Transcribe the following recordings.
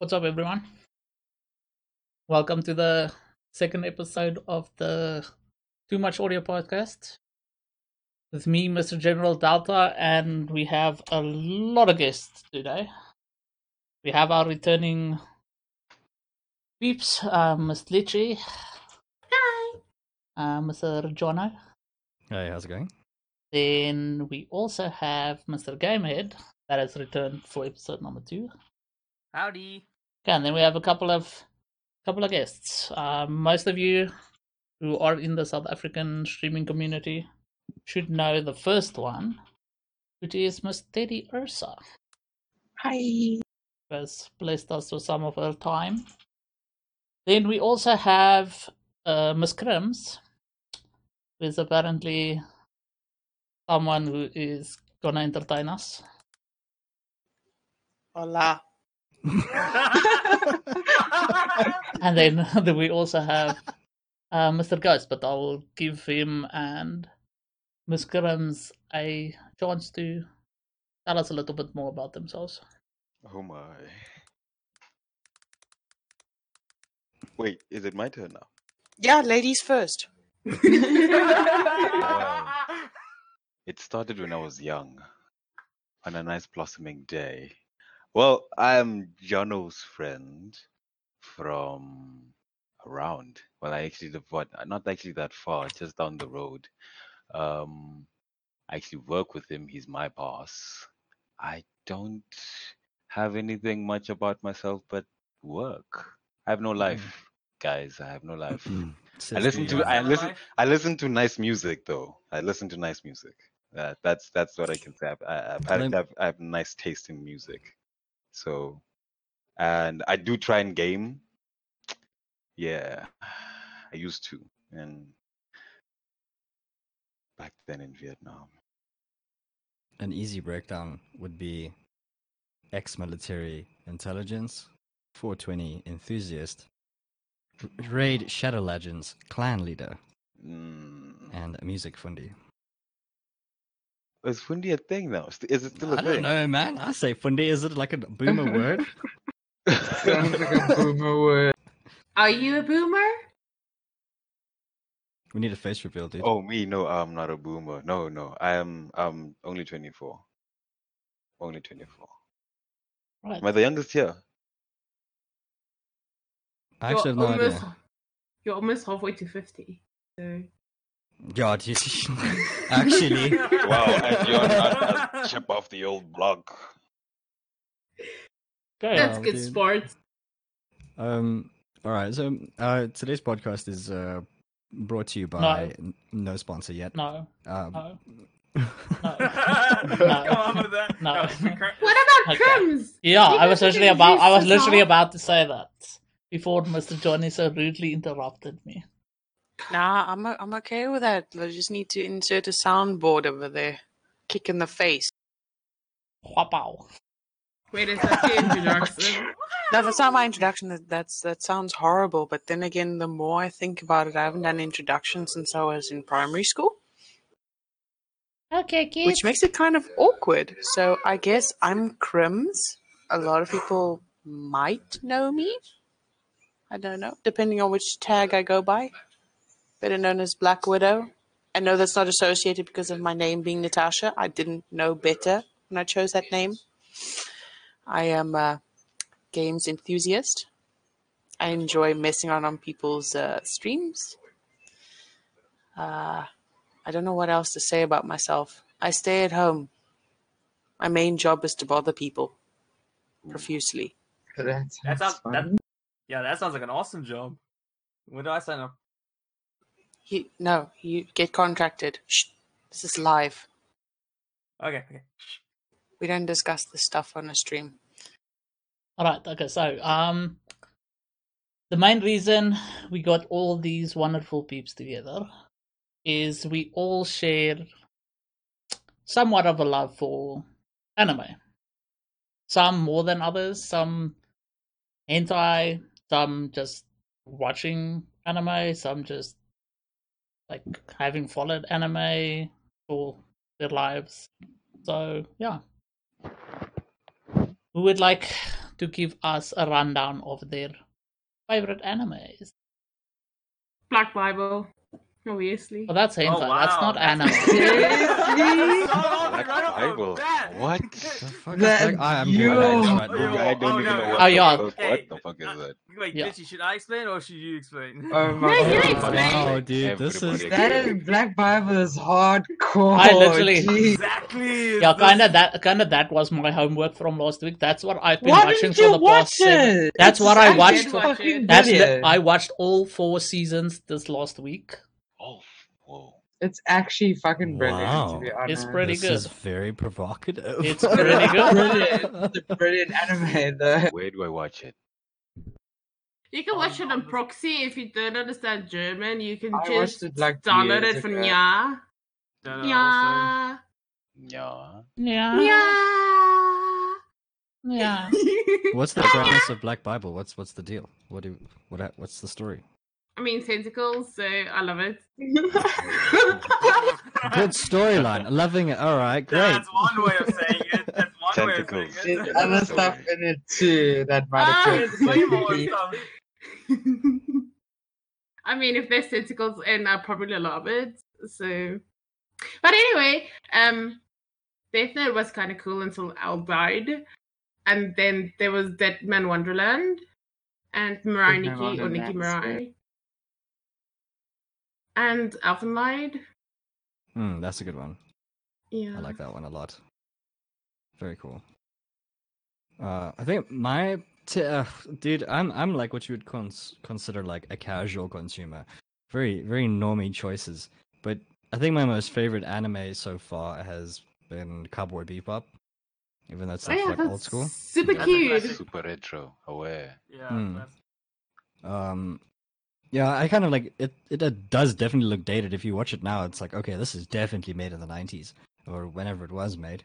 What's up, everyone? Welcome to the second episode of the Too Much Audio podcast. With me, Mr. General Delta, and we have a lot of guests today. We have our returning peeps, uh, Miss Litchi. Hi. Uh, Mr. Jono. Hey, how's it going? Then we also have Mr. Gamehead that has returned for episode number two. Howdy. Okay, and then we have a couple of couple of guests. Uh, most of you who are in the South African streaming community should know the first one, which is Miss Teddy Ursa, Hi. who has blessed us with some of her time. Then we also have uh, Miss Crims, who is apparently someone who is gonna entertain us. Hola. And then, then we also have uh, Mr. Ghost, but I will give him and Miss Crims a chance to tell us a little bit more about themselves. Oh my. Wait, is it my turn now? Yeah, ladies first. Wow. It started when I was young, on a nice blossoming day. Well, I'm Jono's friend from around. Well, I actually live what not actually that far, just down the road. Um, I actually work with him. He's my boss. I don't have anything much about myself but work. I have no life, guys. I have no life. I listen to uh, I listen life? I listen to nice music though. I listen to nice music. Uh, that's that's what I can say. I, I, apparently, Lem- I've, I have nice taste in music. So, and I do try and game. Yeah, I used to, and back then in Vietnam. An easy breakdown would be ex-military intelligence, 420 enthusiast, raid Shadow Legends clan leader, Mm. and a music fundy. Is Fundi a thing now? St- Is it still a I don't thing? know, man. I say fundy. Is it like a boomer word? Sounds like a boomer word. Are you a boomer? We need a face reveal, dude. oh, me? No, I'm not a boomer. No, no, I am. I'm only 24. Only 24. Right. Am I the youngest here? I actually have no almost, idea. You're almost halfway to 50. So. God, you actually. Wow, and you're not a chip off the old block. Okay. That's good dude. sports. Um. All right. So uh, today's podcast is uh, brought to you by n- no sponsor yet. No, Um, no, no. no. Come on with that. No. That was What about Okay. Crims? Yeah, You I was literally about I was literally about to say that before Mr. Johnny so rudely interrupted me. Nah, I'm o- I'm okay with that. I just need to insert a soundboard over there. Kick in the face. Wow. Wait, is that the introduction? No, that's not my introduction. That that's that sounds horrible. But then again, the more I think about it, I haven't done introduction since I was in primary school, Okay, kids. which makes it kind of awkward. So I guess I'm Crims. A lot of people might know me. I don't know, depending on which tag I go by. Better known as Black Widow. I know that's not associated because of my name being Natasha. I didn't know better when I chose that name. I am a games enthusiast. I enjoy messing around on people's uh, streams. Uh, I don't know what else to say about myself. I stay at home. My main job is to bother people profusely. That That sounds sounds that, yeah, that sounds like an awesome job. When do I sign up? You, no, you get contracted. Shh, this is live. Okay, okay. We don't discuss this stuff on a stream. All right. Okay. So, um, the main reason we got all these wonderful peeps together is we all share somewhat of a love for anime. Some more than others. Some hentai. Some just watching anime. Some just like having followed anime for their lives. So yeah. Who would like to give us a rundown of their favorite animes. Black Bible, obviously. Oh, that's hentai. Oh, That's not anime. Seriously? Black Bible. What? The fuck is That- that? I am yo. good at right I don't oh, even no, know oh, what, Oh, the yeah. fuck- Okay. what the fuck is that. Wait, Yeah. Ditchy, should I explain or should you explain? Oh my No, you explain. Wow, dude, this is That is Black Bible is hardcore. I literally- Jeez. exactly. Yeah, kind of that. Kind of that was my homework from last week. That's what I've been Why watching for the watch past. Seven. it? That's It's what I watched for- fucking That's the. I watched all four seasons this last week. Whoa. It's actually fucking brilliant. Wow. To be honest. It's pretty this good. is very provocative. It's pretty good. brilliant. It's a brilliant anime. though. Where do I watch it? You can watch um, it no, on proxy if you don't understand German. You can I just it, like, download it from ago. Ya. No, no, Ya. Yeah. Yeah, yeah. What's the premise of Black Bible? What's what's the deal? What do what what's the story? I mean tentacles, so I love it. Good storyline. Loving it. All right, great. That's one way of saying it. That's one way of Tentacles. saying it. There's other stuff in it too that might Ah, have There's way more been stuff. I mean, if there's tentacles in, I probably love it. So, but anyway, um, Death Note was kind of cool until L died, and then there was Dead Man Wonderland and Mirai Nikki or Nikki Wonderland, Mirai, and Elfen Lied. Hmm, that's a good one. Yeah, I like that one a lot. Very cool. Uh, I think my t- uh, dude, I'm I'm like what you would cons- consider like a casual consumer. Very very normie choices, but I think my most favorite anime so far has been Cowboy Bebop, even though it's Oh like, yeah, like old school. super That's a cute. Super retro. Aware. Yeah. That's- Um, yeah, I kind of like it, it. It does definitely look dated. If you watch it now, it's like okay, this is definitely made in the '90s or whenever it was made.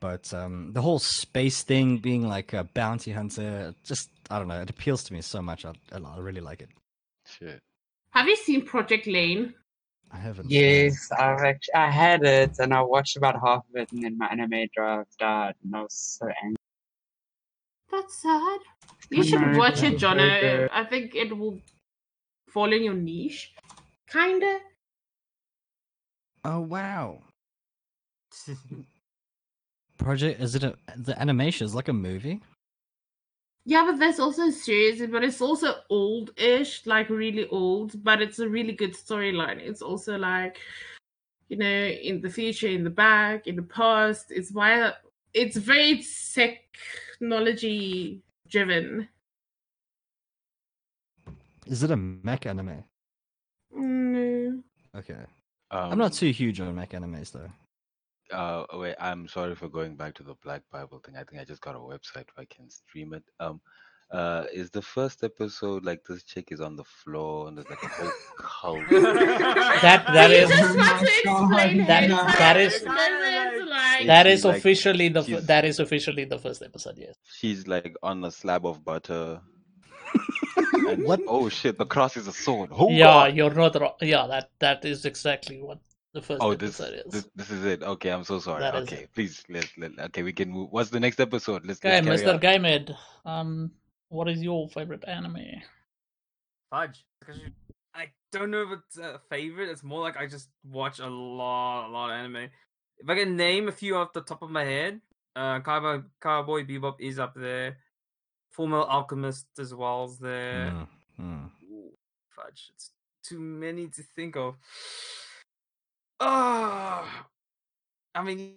But um, the whole space thing, being like a bounty hunter, just I don't know. It appeals to me so much. I, I I really like it. Shit. Have you seen Project Lane? I haven't. Yes, I've actually, I had it and I watched about half of it and then my anime drive died and I was so angry. That's sad. You should watch it, it's Jono. I think it will fall in your niche. Kinda. Oh wow! Project is it a the animation is like a movie? Yeah, but there's also a series, but it's also old-ish, like really old. But it's a really good storyline. It's also like, you know, in the future, in the back, in the past. It's why it's very technology driven. Is it a mech anime? No. Okay, Um, I'm not too huge on mech animes though. Uh, wait, I'm sorry for going back to the Black Bible thing. I think I just got a website where I can stream it. Um, uh, is the first episode like this chick is on the floor and there's like a whole cult? That So that you is just want to Oh my explain God. That- hentai that is- and doesn't, like- that She's is like- officially the f- she's- that is officially the first episode. Yes. She's like on a slab of butter. and, What? Oh shit! The cross is a sword. Oh, yeah, God. you're not wrong. Yeah, that that is exactly what the first Oh, this, episode is. this this is it. Okay, I'm so sorry. That is okay, please let, let okay we can move. What's the next episode? Let's, Okay, let's Mr. carry on. Gamed, um, what is your favorite anime? Fudge. Because you, I don't know if it's a favorite. It's more like I just watch a lot, a lot of anime. If I can name a few off the top of my head, uh, Cowboy, Cowboy Bebop is up there. Full Metal Alchemist as well is there. Mm, mm. Ooh, fudge. It's too many to think of. Ah, I mean,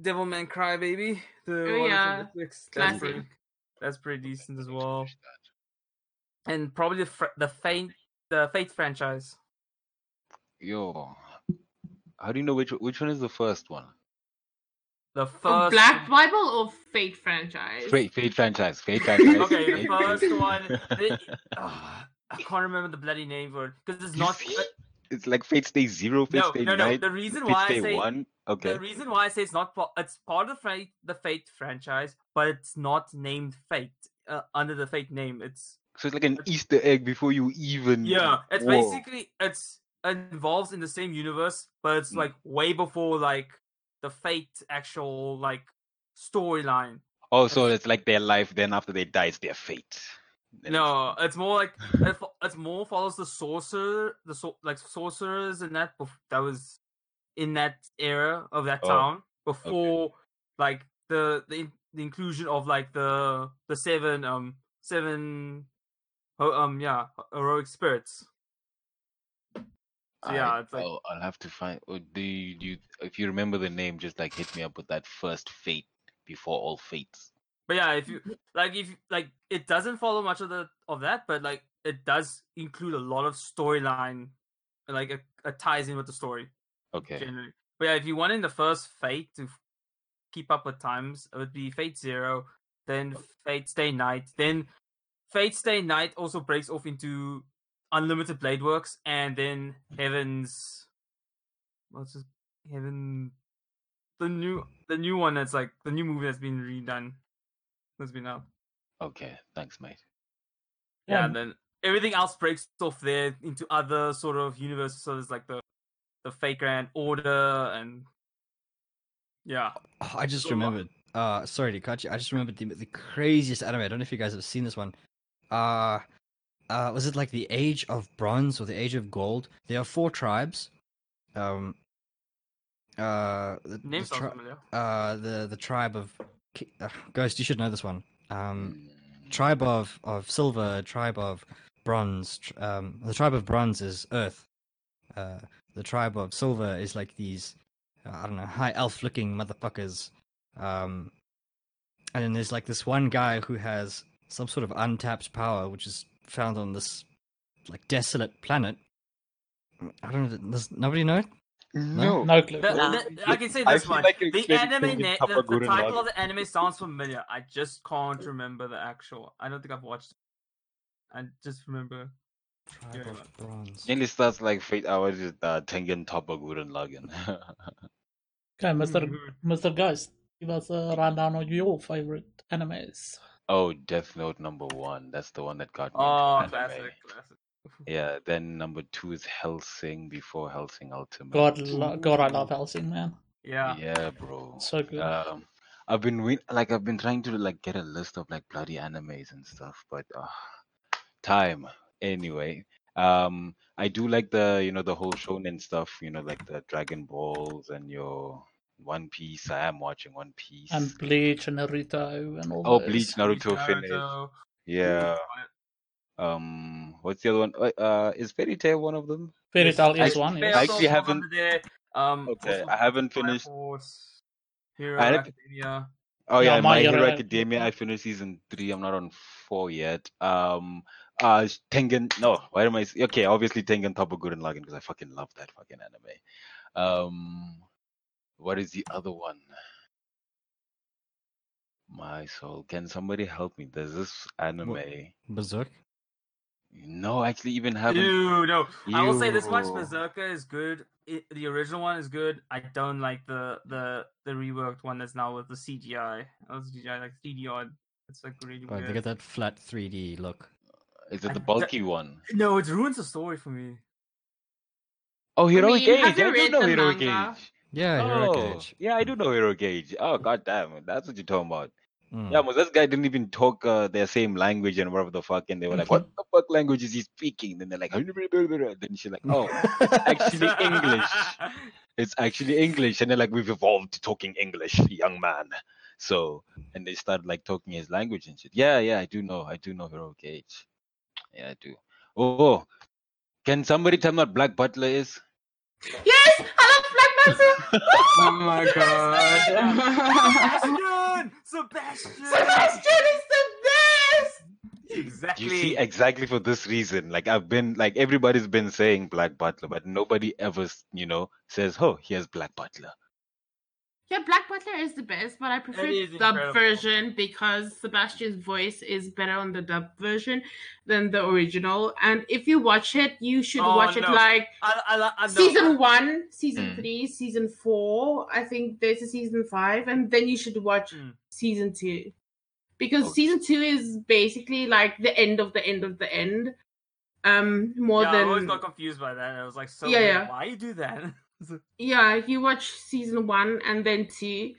Devilman Crybaby. The Oh, one yeah. from Netflix. That's pretty, that's pretty decent as well. And probably the fr- the Fate the Fate franchise. Yo, how do you know which which one is the first one? The Or first Black Bible or Fate franchise? Fate, Fate franchise. Fate franchise. Okay, the Fate, first one. the- ah, I can't remember the bloody name for it because it's not. It's like Fate Stay Zero, Fate No, Stay no, no. Night, The reason Fate why I say One. Okay. The reason why I say it's not it's part of Fate, the Fate franchise, but it's not named Fate uh, under the Fate name. It's So it's like an Easter egg before you even. yeah, it's Whoa. basically it's involves in the same universe, but it's Mm. like way before like the Fate actual like storyline. Oh, so it's like their life. Then after they die, it's their fate. Then No, it's more like it it's more follows the sorcerer, the so, like sorcerers and that that was in that era of that Oh, town before like the the in- the inclusion of like the the seven um seven ho- um yeah heroic spirits. So, yeah, Alright, it's like I'll, I'll have to find. Or do you, do you, if you remember the name, just like hit me up with that first fate before all fates. But yeah, if you like, if like, it doesn't follow much of the of that, but like, it does include a lot of storyline, like, it, it ties in with the story Okay. generally. But yeah, if you want in the first Fate to keep up with times, it would be Fate Zero, then Fate Stay Night, then Fate Stay Night also breaks off into Unlimited Blade Works, and then Heaven's what's it? Heaven, the new the new one that's like the new movie that's been redone, that's been out. Okay. Thanks, mate. Yeah, Yeah. and then everything else breaks off there into other sort of universes. So there's like the the Fate Grand Order and yeah. Oh, I just So lo- remembered. Uh, sorry to cut you. I just remembered the the craziest anime. I don't know if you guys have seen this one. Uh, uh, was it like the Age of Bronze or the Age of Gold? There are four tribes. Um. Uh, the, Name the, tri- familiar. uh, the the tribe of uh, Ghost. You should know this one. Um, Mm, tribe of of silver, tribe of bronze. tr- Um, the tribe of bronze is Earth. Uh, the tribe of silver is like these, uh, I don't know, high elf-looking motherfuckers. Um, and then there's like this one guy who has some sort of untapped power, which is found on this like desolate planet. I don't know. Does nobody know it? No. No clue. The- the- I can say I this feel much. like the anime, things na- the, the title of the anime sounds familiar. I just can't remember the actual. I don't think I've watched. It. I just remember. Tribe Yeah, of bronze. Nearly starts like Fate Hours with uh, Tengen Toppa Gurren Lagann. Okay, Mr. Mr. Ghost, give us a rundown of your favorite animes. Oh, Death Note number one. That's the one that got me. Oh, into anime. classic, classic. Yeah. Then number two is Hellsing before Hellsing Ultimate. God, lo- God, I love Hellsing, man. Yeah. Yeah, bro. So good. Um, I've been re- like I've been trying to like get a list of like bloody animes and stuff, but uh, time anyway. Um, I do like the you know the whole shonen stuff, you know, like the Dragon Balls and your One Piece. I am watching One Piece. and Bleach and Naruto and all oh, those. Bleach, Naruto, finished. Naruto. Yeah. Um, what's the other one? Uh, is Fairy Tail one of them? Fairy Tail is I- one, Fairy yes. I actually haven't- Um, Okay, I haven't finished. Force, Hero I Academia. Oh Yeah, yeah, My My Hero Hero Academia. I finished season three. I'm not on four yet. Um, uh, s- Tengen. No, why am I? s- Okay, obviously Tengen Toppa Gurren Lagann because I fucking love that fucking anime. Um, what is the other one? My soul. Can somebody help me? There's this anime. Berserk. No, actually, even haven't. Ew, no. I will say this much: Ew. Berserker is good. It, the original one is good. I don't like the the the reworked one that's now with the CGI. Oh, CGI like 3D odd. It's like really Right, they weird. get that flat 3D look. Is it I the d- bulky one? No, it ruins the story for me. Oh, Heroic mean, have Age. you I do read know the Heroic manga? Age. Yeah, oh, Heroic Age. yeah, I do know Hero Age. Oh, god damn. That's what you're talking about. Mm. Yeah, but this guy didn't even talk uh, their same language and whatever the fuck, and they were like, "What the fuck language is he speaking?" Then they're like, then she's like, "Oh, actually English. it's actually English," and they're like, "We've evolved to talking English, young man." So, and they started like talking his language and shit. Yeah, yeah, I do know, I do know Hero Age. Yeah, I do. Oh, can somebody tell me what Black Butler is? Yes, I love Black Panther. Oh my god. Sebastian! Sebastian! Sebastian is the best. Exactly. You see, exactly for this reason. Like I've been, like everybody's been saying Black Butler, but nobody ever, you know, says, "Oh, here's Black Butler." Yeah, Black Butler is the best, but I prefer the dub incredible. version because Sebastian's voice is better on the dub version than the original. And if you watch it, you should Oh, watch it like I, I, I, I know- season one, season Mm. three, season four. I think there's a season five, and then you should watch Mm. season two because Okay. season two is basically like the end of the end of the end. Um, more yeah, I always than got confused by that. I was like, so Yeah, weird. yeah. why you do that? yeah, you watch season one and then two.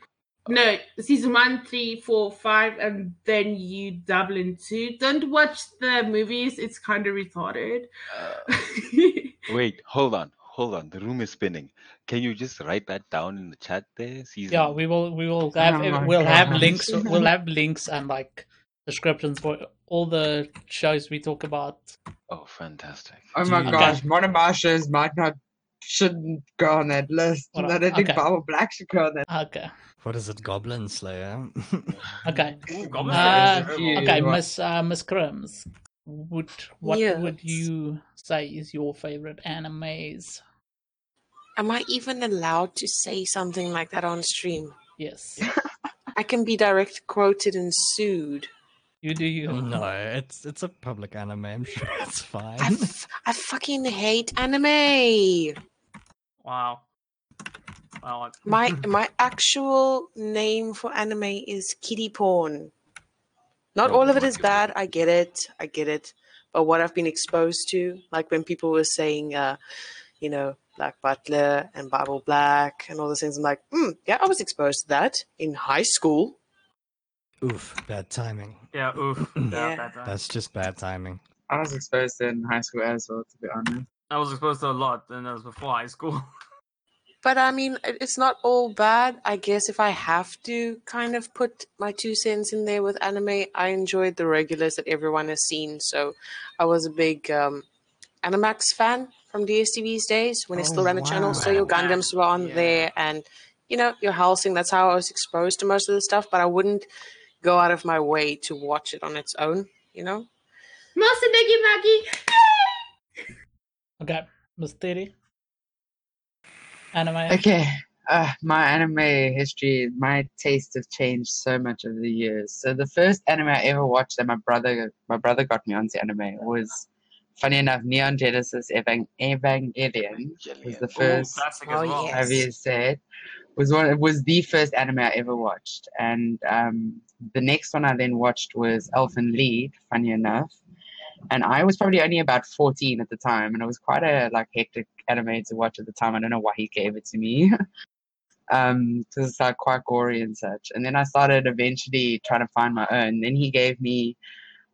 No, season one, three, four, five, and then you double in two. Don't watch the movies; it's kind of retarded. Uh, wait, hold on, hold on. The room is spinning. Can you just write that down in the chat there? Season. Yeah, we will we will have Oh we'll have links we'll have links and like descriptions for all the shows we talk about. Oh, fantastic. Oh my Okay. gosh, one of my shows might not shouldn't go on that list. What and I a- don't think okay. Bible Black should go on that. Okay, What is it, Goblin Slayer? okay, Ooh, Goblin Uh, Slayer is okay, what- Miss uh, Miss Crims. Would what would you say is your favorite animes? Am I even allowed to say something like that on stream? Yes, I can be direct quoted and sued. you do you. no, it's it's a public anime. I'm sure it's fine. I, fine. fucking hate anime. Wow. Wow. My my actual name for anime is kitty porn. Not Oh all of it is God. bad. I get it. I get it. But what I've been exposed to, like when people were saying, uh, you know, Black Butler and Bible Black and all those things, I'm like, mm, yeah, I was exposed to that in high school. Oof, bad timing. Yeah, oof. Yeah. Yeah, bad time. That's just bad timing. I was exposed to it in high school as well, to be honest. I was exposed to a lot, and that was before high school. But I mean, it's not all bad. I guess if I have to kind of put my two cents in there with anime, I enjoyed the regulars that everyone has seen. So I was a big um, Animax fan from DSTV's days when they still Oh, ran the channel. So your. Gundams were on Yeah. there and, you know, your housing. That's how I was exposed to most of the stuff. But I wouldn't go out of my way to watch it on its own, you know? Master Negi Maggie. Okay, Miss Theory. Anime. Okay, uh, my anime history, my taste have changed so much over the years. So the first anime I ever watched that my brother, my brother got me onto anime was, funny enough, Neon Genesis Evang- Evangelion was the first. Ooh, classic Oh, as well. yeah. Have you said was one it was the first anime I ever watched, and um, the next one I then watched was Elfen Lied. Funny enough, and I was probably only about fourteen at the time, and it was quite a like hectic anime to watch at the time. I don't know why he gave it to me. Um, because it's like quite gory and such. And then I started eventually trying to find my own. Then he gave me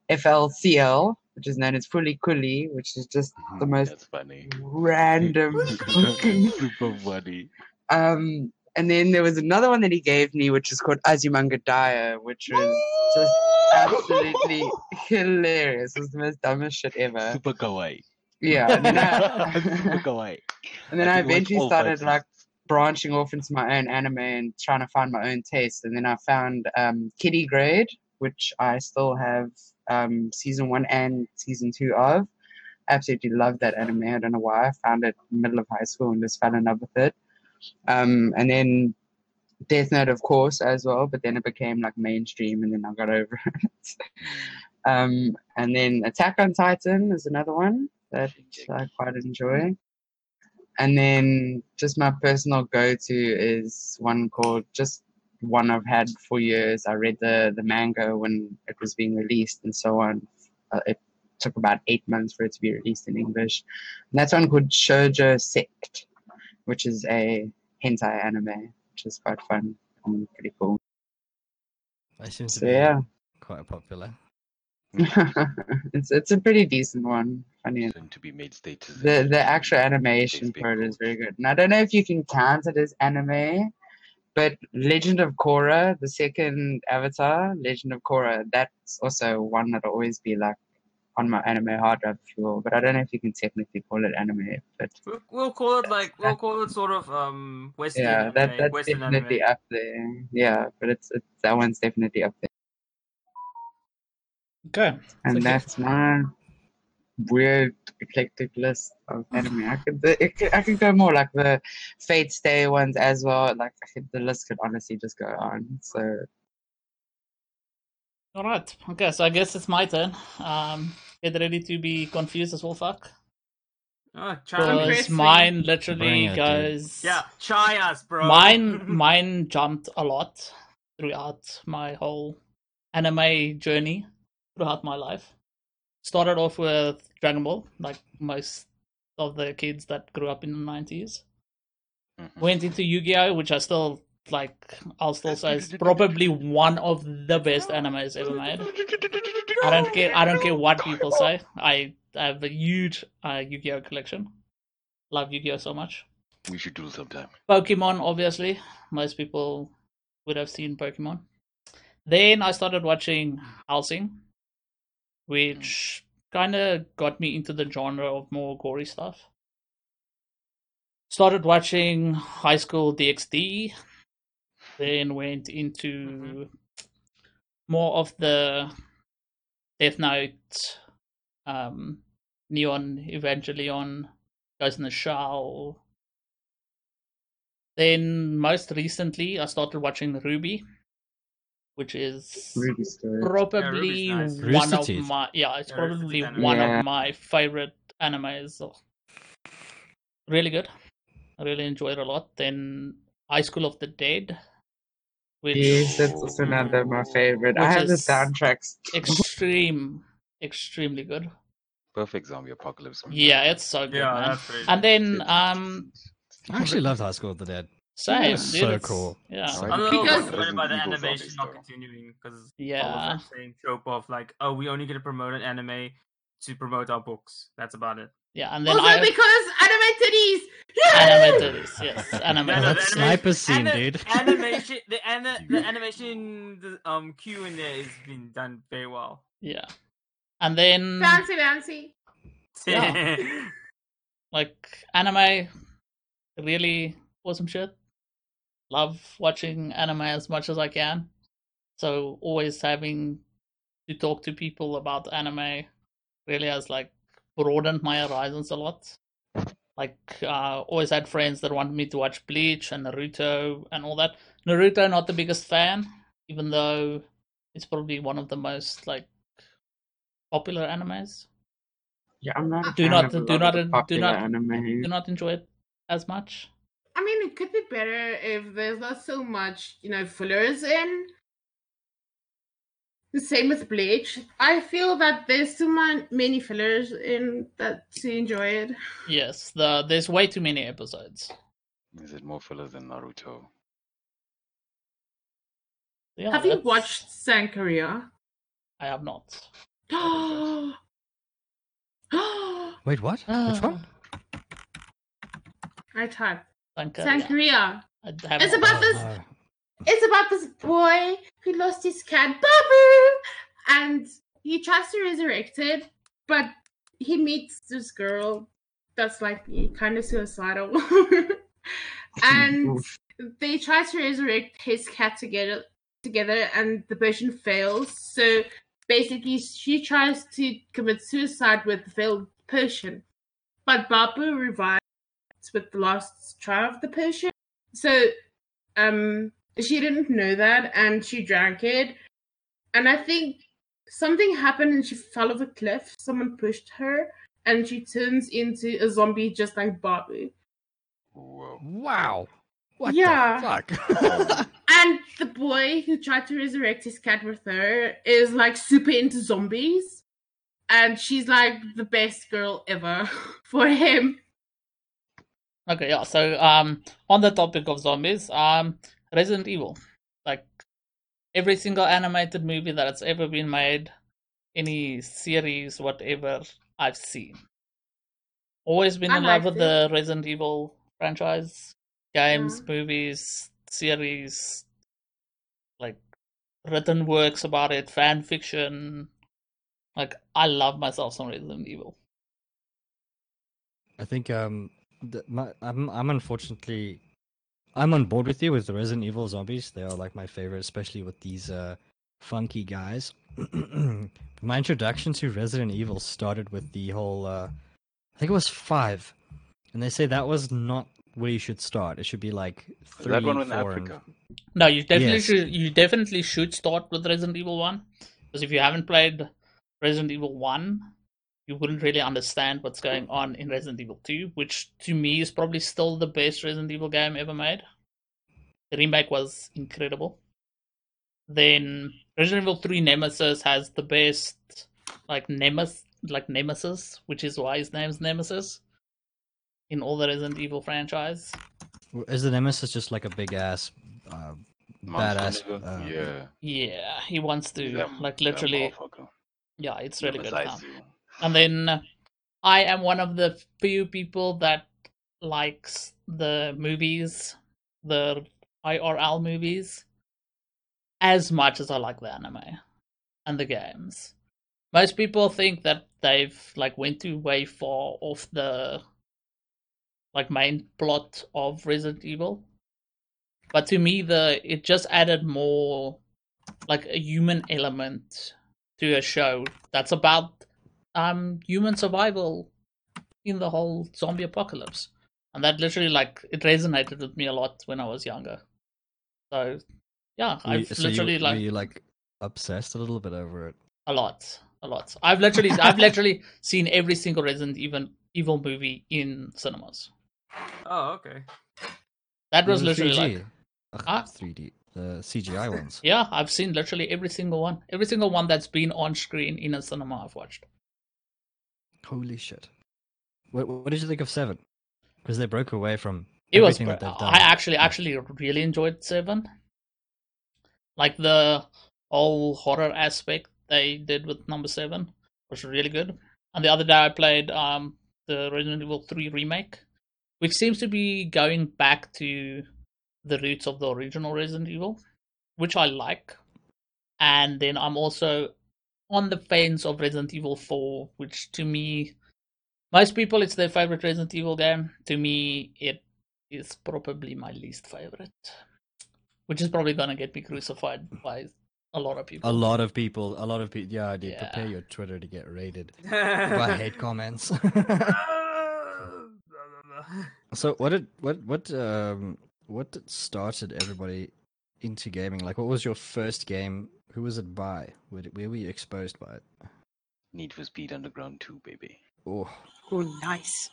FLCL, which is known as Fooly Cooly, which is just the most That's funny. random fucking Super funny. um, and then there was another one that he gave me, which is called Azumanga which was just absolutely hilarious. It was the most dumbest shit ever. Super kawaii. Yeah. And then I, Super kawaii. and then I, think it was eventually started like branching off into my own anime and trying to find my own taste. And then I found um, Kiddy Grade, which I still have um, season one and season two of. Absolutely loved that anime. I don't know why. I found it in the middle of high school and just fell in love with it. Um, and then Death Note, of course, as well. But then it became like mainstream, and then I got over it. um, and then Attack on Titan is another one that I quite enjoy. And then just my personal go-to is one called just one I've had for years. I read the the manga when it was being released and so on. Uh, it took about eight months for it to be released in English. And that's one called Shoujo Sect, which is a hentai anime, which is quite fun and pretty cool. I seem to So be yeah, quite popular. it's it's a pretty decent one. Funny enough. To be made status. the the actual animation part for it is goals. very good. And I don't know if you can count it as anime, but Legend of Korra, the second Avatar, Legend of Korra, that's also one that'll always be like on my anime hard drive, if you will. But I don't know if you can technically call it anime. But We'll, we'll call it like we'll call it sort of um Western yeah, anime, that that's Western definitely anime. up there. Yeah, but it's, it's that one's definitely up there. Okay. And So- that's my weird eclectic list of anime. I could, it could I could go more like the Fate Stay ones as well. Like I could, the list could honestly just go on. So All right. Okay, so I guess it's my turn. Um, get ready to be confused as well. Fuck. Oh, try. Because mine literally it, dude. goes. Yeah, try us, bro. Mine, mine jumped a lot throughout my whole anime journey throughout my life. Started off with Dragon Ball, like most of the kids that grew up in the nineties. Mhm. Went into Yu-Gi-Oh, which I still like I'll still say it's probably one of the best animes ever made. I don't care. I don't care what people say. I have a huge uh, Yu-Gi-Oh collection. Love Yu-Gi-Oh so much. We should do it sometime. Pokemon, obviously, most people would have seen Pokemon. Then I started watching Hellsing, which kind of got me into the genre of more gory stuff. Started watching High School DxD, then went into more of the Death Note, um, Neon Evangelion, Ghost in the Shell. Then most recently, I started watching RWBY, which is Ruby story. probably nice. one Rooster of Teeth. my yeah, it's Yeah, probably anime. one Yeah. of my favorite animes. So, really good. I really enjoyed it a lot. Then High School of the Dead, which Yes, that's another of my favorite. I have the soundtracks. extreme, extremely good. Perfect zombie apocalypse. movie. Yeah, it's so good, Yeah, man. And then um, I actually loved High School of the Dead. same, was dude, so it's- cool. Yeah, Why I'm do a people little Because- want by the Resident Evil animation zombies, not though? continuing because Yeah. that same trope of like, oh, we only get to promote an anime to promote our books. That's about it. Yeah, and then Also I because anime titties. animated, yes, animated. Yeah, no, that the sniper scene, ani- dude. animation, the, ana- the animation, the um Q in there is being done very well. Yeah, and then Fancy, fancy. Yeah. like anime, really awesome shit. Love watching anime as much as I can. So always having to talk to people about anime really has like broadened my horizons a lot. Like uh always had friends that wanted me to watch Bleach and Naruto and all that. Naruto not the biggest fan, even though it's probably one of the most like popular animes. Yeah, I'm not. A Do fan not- of a do lot not- of do not- anime. Do not enjoy it as much. I mean, it could be better if there's not so much, you know, fillers in. The same with Bleach. I feel that there's too man- many fillers in that to enjoy it. Yes, the there's way too many episodes. Is it more fillers than Naruto? Yeah, Have you that's- watched Sankarea? I have not. Wait, what? Which one? I typed Thank you. Sankarea. I It's about this no. Uh, it's about this boy who lost his cat Babu, and he tries to resurrect it, but he meets this girl that's like kind of suicidal, and they try to resurrect his cat together together, and the version fails. So basically, she tries to commit suicide with the failed potion. but Babu revives with the last try of the potion. So um she didn't know that and she drank it and i think something happened and she fell off a cliff someone pushed her and she turns into a zombie just like babu Whoa. Wow. What Yeah. the fuck? and the boy who tried to resurrect his cat with her is like super into zombies and she's like the best girl ever for him Okay, yeah. So, um, on the topic of zombies, um, Resident Evil, like every single animated movie that's ever been made, any series, whatever I've seen, always been I in love liked with the Resident Evil franchise, games, Yeah. movies, series, like written works about it, fan fiction. Like I love myself some Resident Evil. I think um, the, my, I'm I'm unfortunately I'm on board with you with the Resident Evil zombies. They are like my favorite, especially with these uh, funky guys. my introduction to Resident Evil started with the whole. Uh, I think it was five, and they say that was not where you should start. It should be like three, that one in four, and- Africa? No, you definitely Yes. should. You definitely should start with Resident Evil One, because if you haven't played Resident Evil One, you wouldn't really understand what's going on in Resident Evil Two, which to me is probably still the best Resident Evil game ever made. The remake was incredible. Then Resident Evil Three Nemesis has the best, like Nemesis, like Nemesis, which is why his name's Nemesis. In all the Resident Evil franchise, Is the Nemesis just like a big ass uh, Monster badass. Uh, yeah. Yeah, he wants to that- like literally. motherfucker. Yeah, it's really good. And then I am one of the few people that likes the movies, the IRL movies, as much as I like the anime and the games. Most people think that they've like went too way far off the like main plot of Resident Evil. But to me the it just added more like a human element to a show that's about um human survival in the whole zombie apocalypse and that literally like it resonated with me a lot when i was younger so yeah i've so you- literally were like you like obsessed a little bit over it. a lot a lot i've literally i've literally seen every single resident evil evil movie in cinemas Oh, okay. that was Even literally 3G? like Ugh, Ah. 3D, the CGI ones. yeah i've seen literally every single one every single one that's been on screen in a cinema i've watched Holy shit! What, what did you think of Seven? Because they broke away from it was everything that they've done. i actually actually really enjoyed seven like the whole horror aspect they did with number seven was really good and the other day i played um the resident evil 3 remake which seems to be going back to the roots of the original resident evil which i like and then i'm also on the fence of resident evil 4 which to me most people it's their favorite resident evil game to me it is probably my least favorite which is probably gonna get me crucified by a lot of people A lot of people, a lot of people. Yeah, dude, Yeah. prepare your Twitter to get raided by hate comments. so what did what what um what started everybody into gaming? Like, what was your first game? Who was it by? Where, where were you exposed by it? Need for Speed Underground 2, baby. Oh, Oh, nice.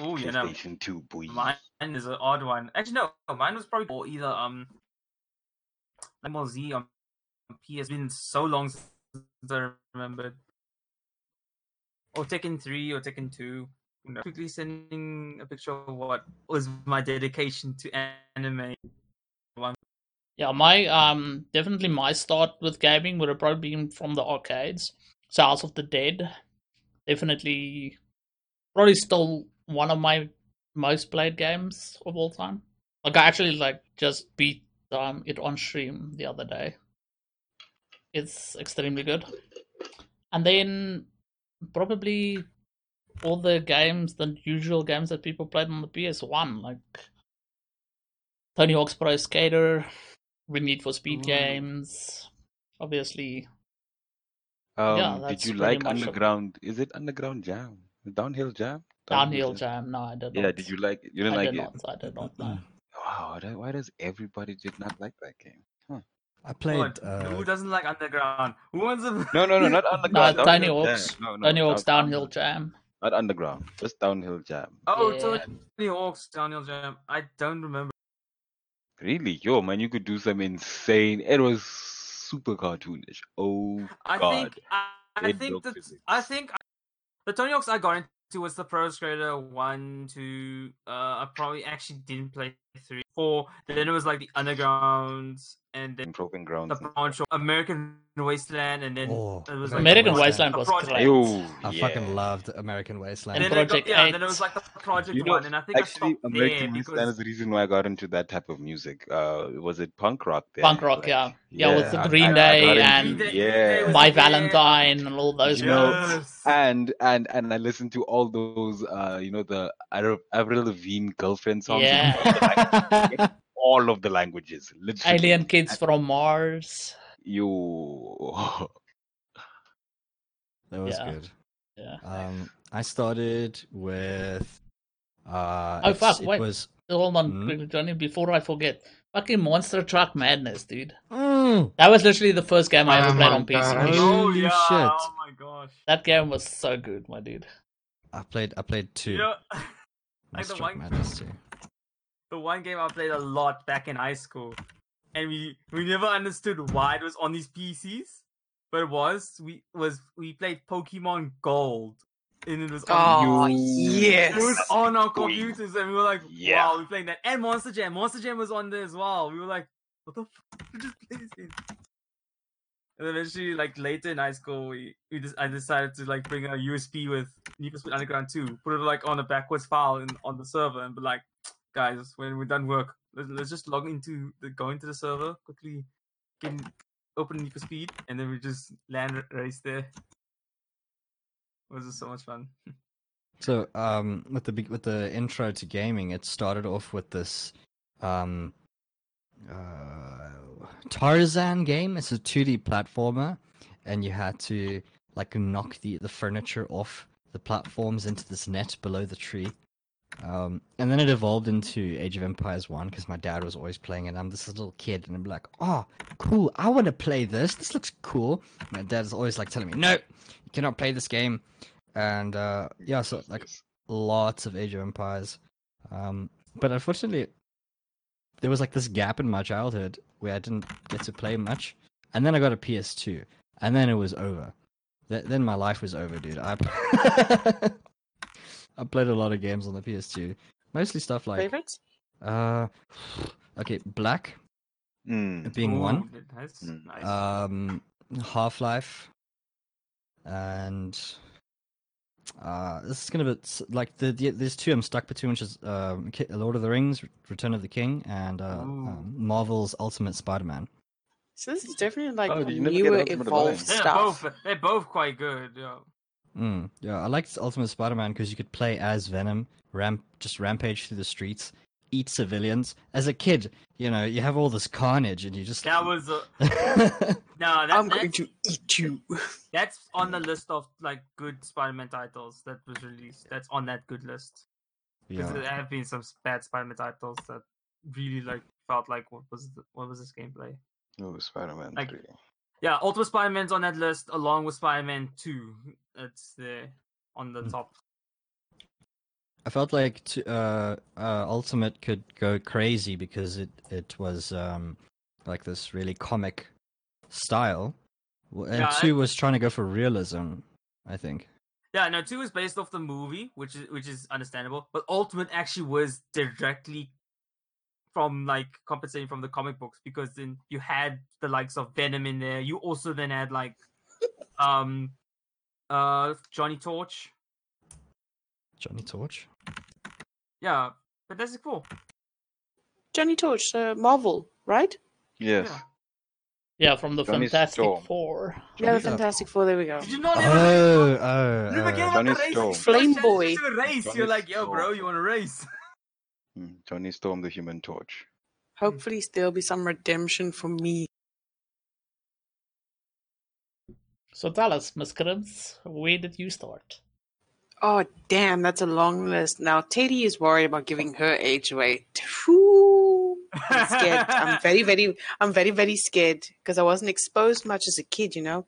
Oh, you know, PlayStation 2, boy. mine is an odd one. Actually, no, mine was probably or either um, Dragon Z on PS. It's been so long since I remembered. Or Tekken 3 or Tekken 2. You know, quickly sending a picture of what was my dedication to anime. Yeah, my um definitely my start with gaming would have probably been from the arcades. So House of the Dead, definitely, probably still one of my most played games of all time. Like I actually like just beat um it on stream the other day. It's extremely good. And then probably all the games, the usual games that people played on the PS1, like Tony Hawk's Pro Skater, we Need for Speed Ooh. games, obviously. Um, Yeah, did that's you pretty like much a- Underground? Is it Underground Jam? Downhill Jam? Downhill Jam. No, I did not. Yeah, did you like it? You didn't I like did it? not. I did not. No. Wow, why does everybody did not like that game? I played. Uh, Who doesn't like Underground? Who wants a No, no, no, not Underground. Tony Downhill Hawk's. Jam. No, no, Tony Hawk's Downhill Jam. Not Underground, just Downhill Jam. Oh, Yeah. Tony Hawk's Downhill Jam. I don't remember. Really? Yo, man, you could do some insane. It was super cartoonish. Oh, I God. think I, I think physics. I think I, the Tony Hawk's I got into was the Pro Skater one, two. Uh, I probably actually didn't play three, four. Then it was like the Undergrounds, and then Broken Grounds. the branch of American Wasteland, and then Oh, it was like American the Wasteland was project. great. Ew, I yeah. fucking loved American Wasteland. And And then it got, Project yeah, then it was like the project You know, one, and I think I Actually, stopped American there Wasteland because is the reason why I got into that type of music. Uh, was it punk rock? There? Punk rock, Like, yeah. Yeah, with the Green I- I Day got into- and Green Day- yeah, My. Valentine and all those You know, and and and I listened to all those, uh, you know, the Avril Avril Lavigne girlfriend songs. in Yeah. All of the languages, literally. Alien Kids from Mars. You. That was Yeah. good. Yeah. Um, I started with. Uh, Oh, fuck, It wait. was. Hold on, quickly, Johnny, before I forget. Fucking Monster Truck Madness, dude. Mm, That was literally the first game I Oh ever played on PC. oh Holy yeah! shit. Oh my gosh! That game was so good, my dude. I played. I played two. Yeah. like Monster the Truck one, Madness two. The one game I played a lot back in high school, and we we never understood why it was on these PCs, but it was we was we played Pokemon Gold. and it was on. Oh yes. It was on our computers, and we were like, Yeah. "Wow, we're playing that." And Monster Jam, Monster Jam was on there as well. We were like, "What the? F- we just play this. And eventually, like later in high school, we, we just I decided to like bring a USB with Need for Speed Underground 2, put it like on a backwards file in, on the server, and be like, "Guys, when we're done work, let's, let's just log into the go into the server quickly, in- open Need for Speed, and then we just land race there." It was just so much fun. So, um, with the with the intro to gaming, it started off with this, um, uh, Tarzan game. It's a 2D platformer, and you had to like knock the the furniture off the platforms into this net below the tree. Um, and then it evolved into Age of Empires One because my dad was always playing it. I'm this little kid, and I'm like, "Oh, cool! I want to play this. This looks cool." My dad's always like telling me, "No, you cannot play this game." And uh, yeah, so like lots of Age of Empires. Um, but unfortunately, there was like this gap in my childhood where I didn't get to play much, and then I got a PS2, and then it was over. Th- then my life was over, dude. I I played a lot of games on the PS2, mostly stuff like Favorites? uh, okay, Black Mm. being one, Ooh, That's Mm. nice. um, Half Life, and uh, this is gonna be like the, the there's two I'm stuck between, which is um, Lord of the Rings, Return of the King, and uh, um, Marvel's Ultimate Spider-Man. So this is definitely like Oh, did you never get newer, evolved Alliance? they're stuff. both they're both quite good. Yeah. Mm, yeah, I liked Ultimate Spider-Man because you could play as Venom, ramp just rampage through the streets, eat civilians. As a kid, you know, you have all this carnage, and you just that was a... no. That, I'm going to eat you. that's on the list of like good Spider-Man titles that was released. That's on that good list. Because yeah. there have been some bad Spider-Man titles that really like felt like what was the, what was this gameplay? Oh, Spider-Man like, 3. Yeah, Ultimate Spider-Man's on that list along with Spider-Man 2 it's there on the hmm. top. I felt like t- uh, uh, Ultimate could go crazy because it it was um, like this really comic style, and yeah, two was trying to go for realism. I think. Yeah, no, two is based off the movie, which is which is understandable. But Ultimate actually was directly from like compensating from the comic books because then you had the likes of Venom in there. You also then had like um uh Johnny Torch. Johnny Torch. Yeah, Fantastic Four. Johnny Torch, uh, Marvel, right? Yes. Yeah. Yeah, from the Johnny Fantastic Storm. Four. Yeah, the Fantastic Four. There we go. Did you not ever Oh, oh, you never oh. get Johnny the race? Storm. Flame Boy. To a race. Johnny You're like, yo, bro, you want to race? Mm, Johnny Storm, the Human Torch. Hopefully, there'll be some redemption for me. So tell us, Miss Cribbs, where did you start? Oh, damn, that's a long list. Now, Teddy is worried about giving her age away. Whew. I'm scared. I'm very, very, I'm very, very scared because I wasn't exposed much as a kid, you know.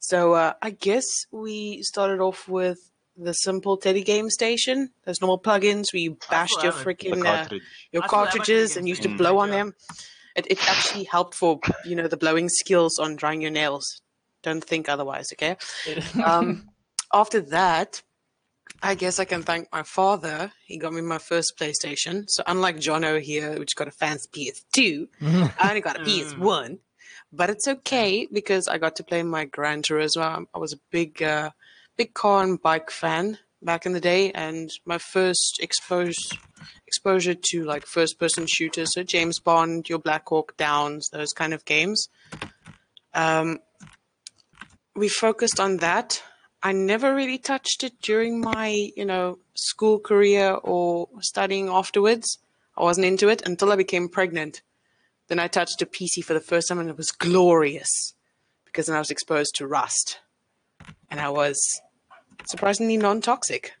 So uh, I guess we started off with the simple Teddy Game Station. Those normal plugins where you bashed your have it. The freaking uh, your I still have a Teddy cartridges and used to blow on them. It, it actually helped for you know the blowing skills on drying your nails. Don't think otherwise, okay? um, after that, I guess I can thank my father. He got me my first PlayStation. So unlike Jono here, which got a fancy PS2, I only got a Mm. PS1. But it's okay because I got to play my Gran Turismo. I was a big, uh, big car and bike fan back in the day, and my first expose, exposure to like first-person shooters, so James Bond, your Black Hawk Downs, those kind of games. Um, we focused on that. I never really touched it during my, you know, school career or studying afterwards. I wasn't into it until I became pregnant. Then I touched a PC for the first time and it was glorious because then I was exposed to Rust. And I was surprisingly non toxic.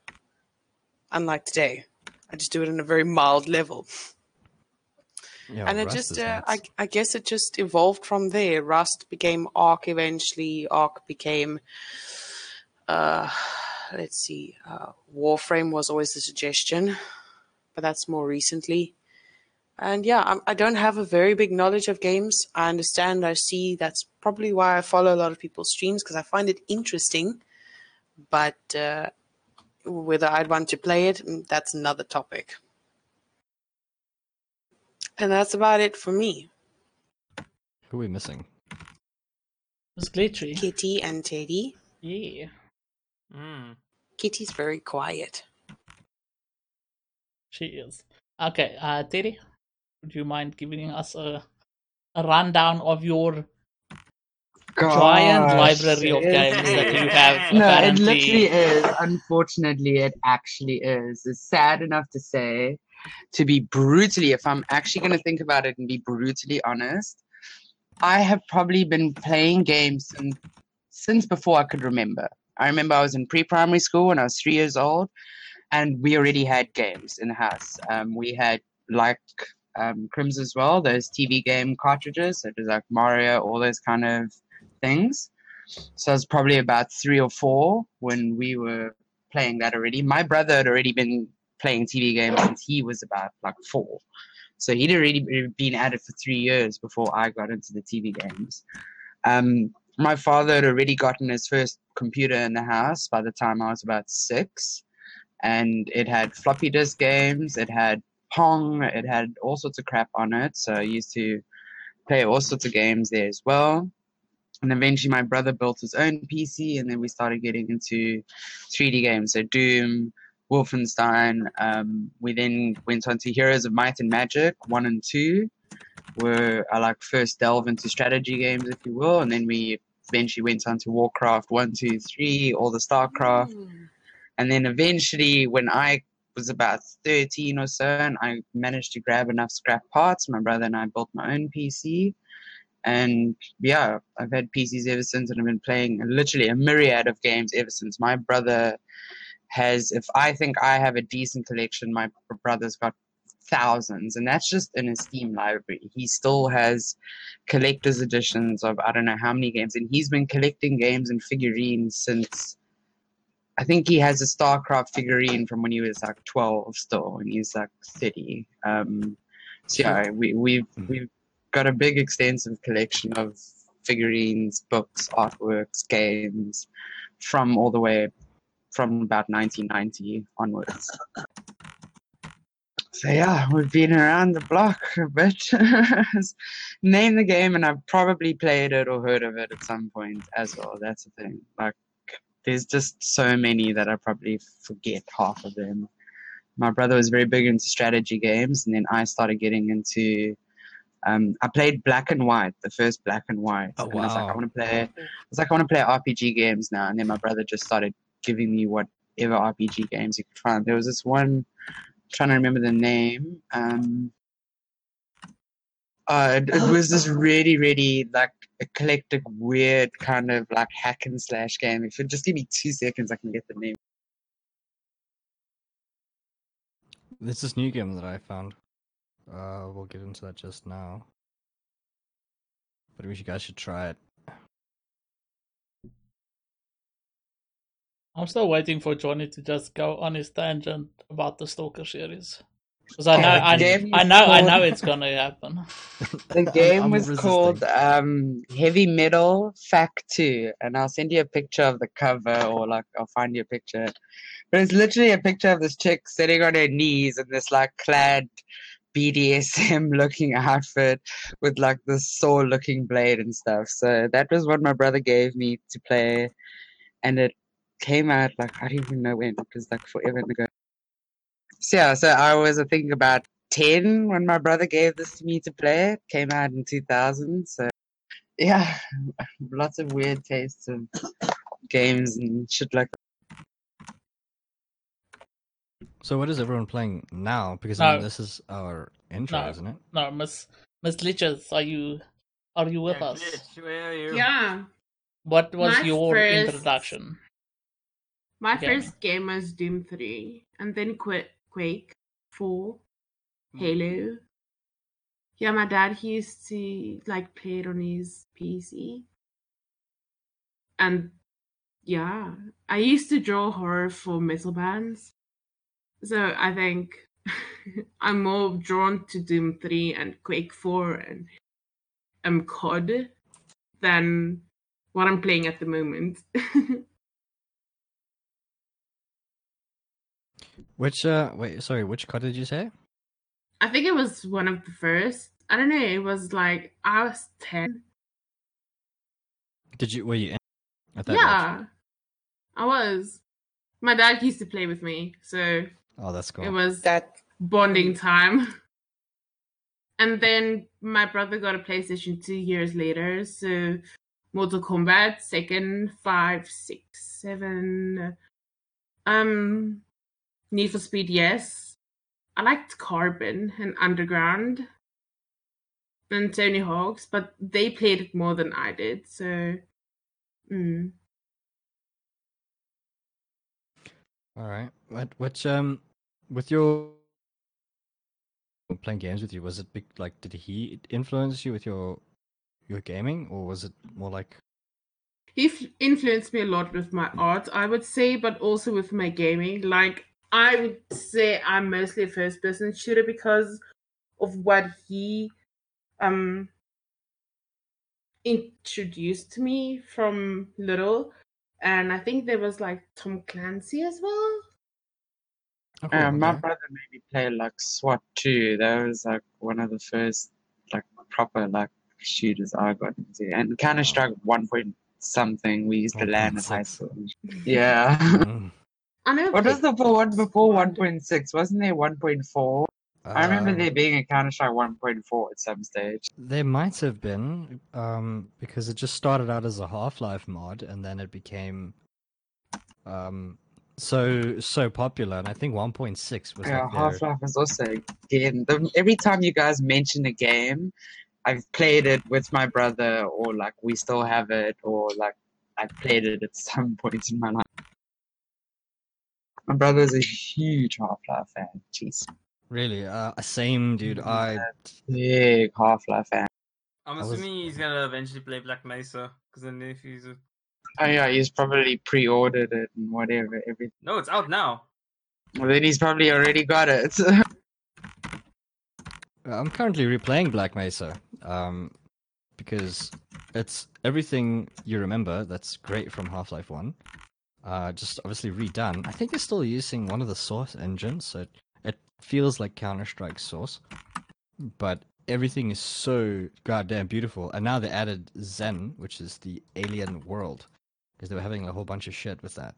Unlike today. I just do it on a very mild level. Yeah, and it Rust just, uh, I. I guess it just evolved from there. Rust became ARK eventually. ARK became, uh, let's see, uh, Warframe was always the suggestion, but that's more recently. And yeah, I'm, I don't have a very big knowledge of games. I understand, I see. That's probably why I follow a lot of people's streams because I find it interesting. But uh, Whether I'd want to play it, mm, that's another topic. And that's about it for me. Who are we missing? It's glitchy. Kitty and Teddy. Yeah. Mm. Kitty's very quiet. She is. Okay, uh, Teddy, would you mind giving us a, a rundown of your giant library of games that you have? No, it literally is. Unfortunately, it actually is. It's sad enough to say, to be brutally, if I'm actually going to think about it and be brutally honest, I have probably been playing games since, since before I could remember. I remember I was in pre primary school when I was three years old, and we already had games in the house. Um, we had, like um, Crims as well, those TV game cartridges, such as like Mario, all those kind of things. So I was probably about three or four when we were playing that already. My brother had already been playing TV games since he was about like four. So he'd already be- been at it for three years before I got into the TV games. Um, my father had already gotten his first computer in the house by the time I was about six. And it had floppy disk games, it had Pong, it had all sorts of crap on it. So I used to play all sorts of games there as well and eventually my brother built his own PC, and then we started getting into 3D games, so Doom, Wolfenstein. Um, we then went on to Heroes of Might and Magic one and two, were our like first delve into strategy games, if you will, and then we eventually went on to Warcraft one, two, three, all the Starcraft, Mm. and then eventually when I was about 13 or so, and I managed to grab enough scrap parts, my brother and I built my own PC and yeah, I've had PCs ever since, and I've been playing literally a myriad of games ever since. My brother has, if I think I have a decent collection, my brother's got thousands, and that's just in his Steam library. He still has collector's editions of I don't know how many games, and he's been collecting games and figurines since. I think he has a StarCraft figurine from when he was like 12 still, and he's like 30. Um, so yeah, we, we've Mm. we've got a big extensive collection of figurines, books, artworks, games from all the way from about 1990 onwards. So yeah, we've been around the block a bit. Name the game, and I've probably played it or heard of it at some point as well. That's the thing. Like, there's just so many that I probably forget half of them. My brother was very big into strategy games, and then I started getting into um, I played Black and White, the first Black and White. Oh, and I was like, I want to play. I was like, I want to play RPG games now. And then my brother just started giving me whatever RPG games you could find. There was this one, trying to remember the name. Um, uh, it, it was this really, really like eclectic, weird kind of like hack and slash game. If you just give me two seconds, I can get the name. There's this new game that I found. Uh, we'll get into that just now. But I wish you guys should try it. I'm still waiting for Johnny to just go on his tangent about the Stalker series. Because I know, Okay, I, I is know, I know it's gonna happen. The I'm- game I'm was resisting. called um, Heavy Metal F.A.K.K. 2, and I'll send you a picture of the cover, or like I'll find you a picture. But it's literally a picture of this chick sitting on her knees in this like clad BDSM looking outfit with like this saw looking blade and stuff. So that was what my brother gave me to play, and it came out like I don't even know when, it was like forever ago. So yeah, so I was I think about 10 when my brother gave this to me to play. It came out in 2000. So, yeah, lots of weird tastes of games and shit like that. So what is everyone playing now? Because I mean, this is our intro, No. isn't it? No, Miss Miss Liches, are you are you with Yeah, us? Glitch, where are you? Yeah. What was My your first- introduction? My Okay. first game was Doom 3, and then Qu- Quake 4, Hmm. Halo. Yeah, my dad he used to like play it on his PC. And yeah, I used to draw horror for metal bands. So I think I'm more drawn to Doom 3 and Quake 4 and um COD than what I'm playing at the moment. Which uh wait, sorry, which card did you say? I think it was one of the first. I don't know. It was like I was ten. Did you were you in at that age? Yeah, I was. My dad used to play with me, so Oh, that's cool. it was That bonding time. And then my brother got a PlayStation two years later, so Mortal Kombat, second, five, six, seven. Um, Need for Speed, yes. I liked Carbon and Underground and Tony Hawk's, but they played it more than I did, so. Mm. All right. What which um with your playing games with you, was it big like did he influence you with your your gaming or was it more like He f- influenced me a lot with my art, I would say, but also with my gaming. Like, I would say I'm mostly a first person shooter because of what he um introduced me from little. And I think there was like Tom Clancy as well. oh, cool, Uh, my okay. brother made me play like SWAT 2. That was like one of the first like proper like shooters I got into. And Counter Strike 1 point something we used to land at high 1.6. school. Yeah. I never what was the one before 1.6? Wasn't there 1.4? I remember Um, there being a Counter Strike 1.4 at some stage. There might have been, um, because it just started out as a Half-Life mod, and then it became, um, so so popular. And I think 1.6 was Yeah, like Half Life is also again. The, every time you guys mention a game, I've played it with my brother, or like we still have it, or like I played it at some point in my life. My brother is a huge Half Life fan. Jeez, really uh, same dude. I big Half Life fan. I'm I was- assuming he's gonna eventually play Black Mesa because then if he's a... Oh yeah, he's probably pre-ordered it and whatever. Everything. no, it's out now. Well, then he's probably already got it. I'm currently replaying Black Mesa, um, because it's everything you remember that's great from Half-Life One, uh, just obviously redone. I think they're still using one of the Source engines, so it, it feels like Counter Strike Source, but everything is so goddamn beautiful. And now they added Xen, which is the alien world, because they were having a whole bunch of shit with that,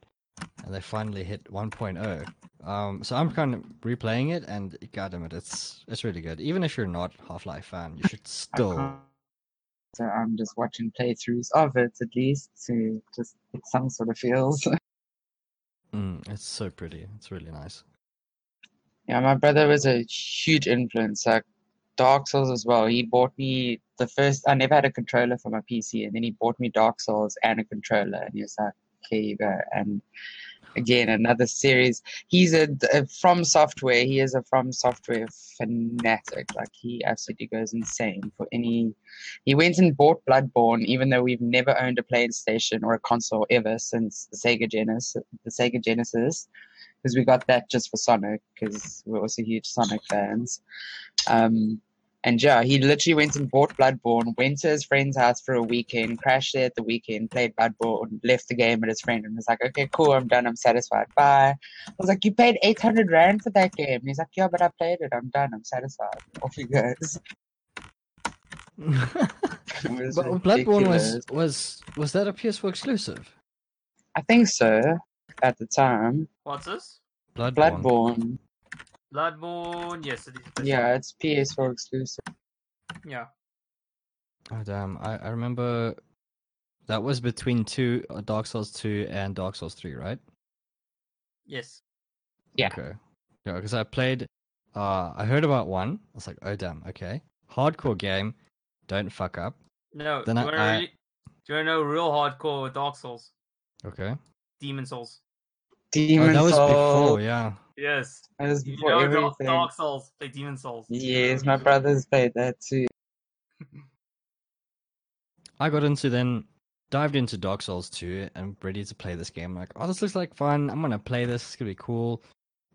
and they finally hit 1.0. Um, so I'm kind of replaying it, and goddamn it, it's it's really good. Even if you're not Half-Life fan, you should still. So I'm just watching playthroughs of it at least to just get some sort of feels. Mm, it's so pretty. It's really nice. Yeah, my brother was a huge influence. Like Dark Souls as well. He bought me the first. I never had a controller for my PC, and then he bought me Dark Souls and a controller, and he was like, "Here you go." And again, another series. He's a, a From Software. He is a From Software fanatic. Like he absolutely goes insane for any. He went and bought Bloodborne, even though we've never owned a PlayStation or a console ever since the Sega Genesis. The Sega Genesis because we got that just for Sonic because we're also huge Sonic fans. Um, and yeah, he literally went and bought Bloodborne, went to his friend's house for a weekend, crashed there at the weekend, played Bloodborne, left the game with his friend, and was like, "Okay, cool, I'm done, I'm satisfied, bye." I was like, "You paid eight hundred rand for that game?" And he's like, "Yeah, but I played it, I'm done, I'm satisfied." Off he goes. Was but Bloodborne was was was that a PS4 exclusive? I think so at the time. What's this? Bloodborne. Bloodborne, Bloodborne. Yes, it is. yeah, it's PS4 exclusive. Yeah. Oh damn! I I remember that was between two uh, Dark Souls two and Dark Souls three, right? Yes. Yeah. Okay. Yeah, because I played. Uh, I heard about one. I was like, oh damn. Okay. Hardcore game. Don't fuck up. No. Then do, I- you wanna I- really- do you want to know real hardcore Dark Souls? Okay. Demon Souls. Demon oh, that was Souls. before. Yeah. Yes. That was You before know everything. Dark, Dark Souls. Play Demon Souls. Yes, my brothers played that too. I got into then dived into Dark Souls 2 and ready to play this game. Like, oh, this looks like fun. I'm gonna play this. It's gonna be cool.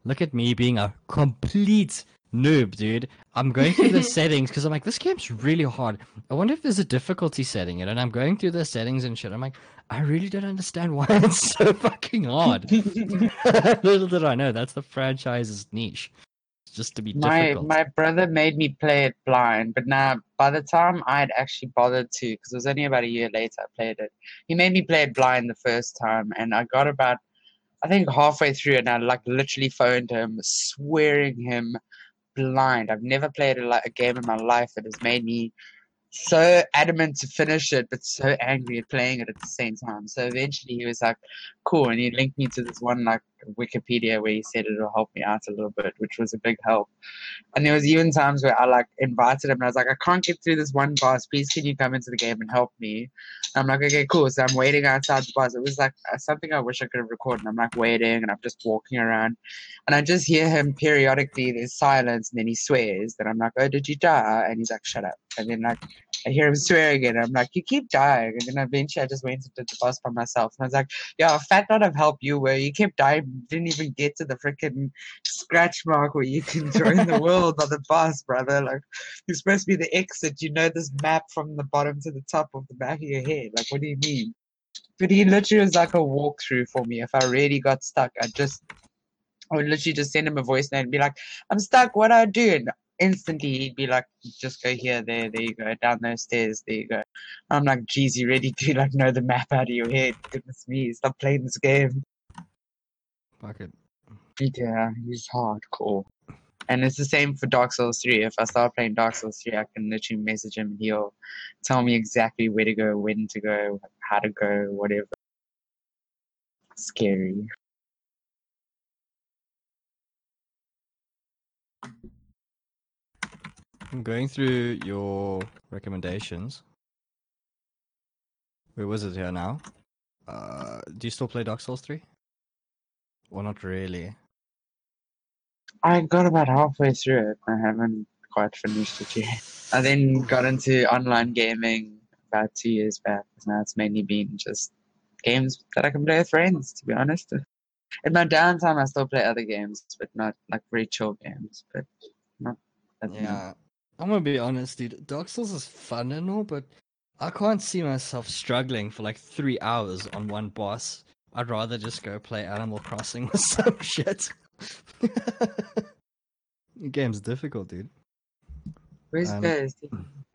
Look at me being a complete noob, dude. I'm going through the settings because I'm like, this game's really hard. I wonder if there's a difficulty setting in it. And I'm going through the settings and shit. I'm like, I really don't understand why it's so fucking hard. Little did I know that's the franchise's niche. It's just to be my difficult. my brother made me play it blind, but now by the time I'd actually bothered to, because it was only about a year later I played it. He made me play it blind the first time, and I got about I think halfway through, and I like literally phoned him, swearing him blind. I've never played a, like a game in my life that has made me so adamant to finish it, but so angry at playing it at the same time. So eventually he was like, cool. And he linked me to this one like Wikipedia where he said it'll help me out a little bit, which was a big help. And there was even times where I like invited him and I was like, I can't get through this one boss. Please can you come into the game and help me? And I'm like, okay, cool. So I'm waiting outside the boss. It was like uh, something I wish I could have recorded. I'm like waiting and I'm just walking around and I just hear him periodically, there's silence and then he swears. Then I'm like, oh, did you die? And he's like, shut up. And then like I hear him swear again. I'm like, you keep dying. And then eventually I just went and did the boss by myself. And I was like, yeah, fat not have helped you where you kept dying, didn't even get to the freaking scratch mark where you can join the world on the bus, brother. Like, you're supposed to be the exit. You know this map from the bottom to the top of the back of your head. Like, what do you mean? But he literally was like a walkthrough for me. If I really got stuck, I just, I would literally just send him a voice note and be like, I'm stuck. What do I do? And instantly he'd be like, just go here, there, there you go, down those stairs, there you go. I'm like, geez, you ready to like know the map out of your head? Goodness me, stop playing this game. Fuck it. Yeah, he's hardcore. And it's the same for Dark Souls 3. If I start playing Dark Souls 3, I can literally message him and he'll tell me exactly where to go, when to go, how to go, whatever. Scary. I'm going through your recommendations. Where was it here now? Uh, do you still play Dark Souls 3? Well, not really? I got about halfway through it. I haven't quite finished it yet. I then got into online gaming about two years back. Now it's mainly been just games that I can play with friends, to be honest. In my downtime, I still play other games, but not like very chill games. But not. Yeah. I'm gonna be honest, dude. Dark Souls is fun and all, but I can't see myself struggling for like three hours on one boss. I'd rather just go play Animal Crossing or some shit. the game's difficult, dude. Where's Um, Ghost?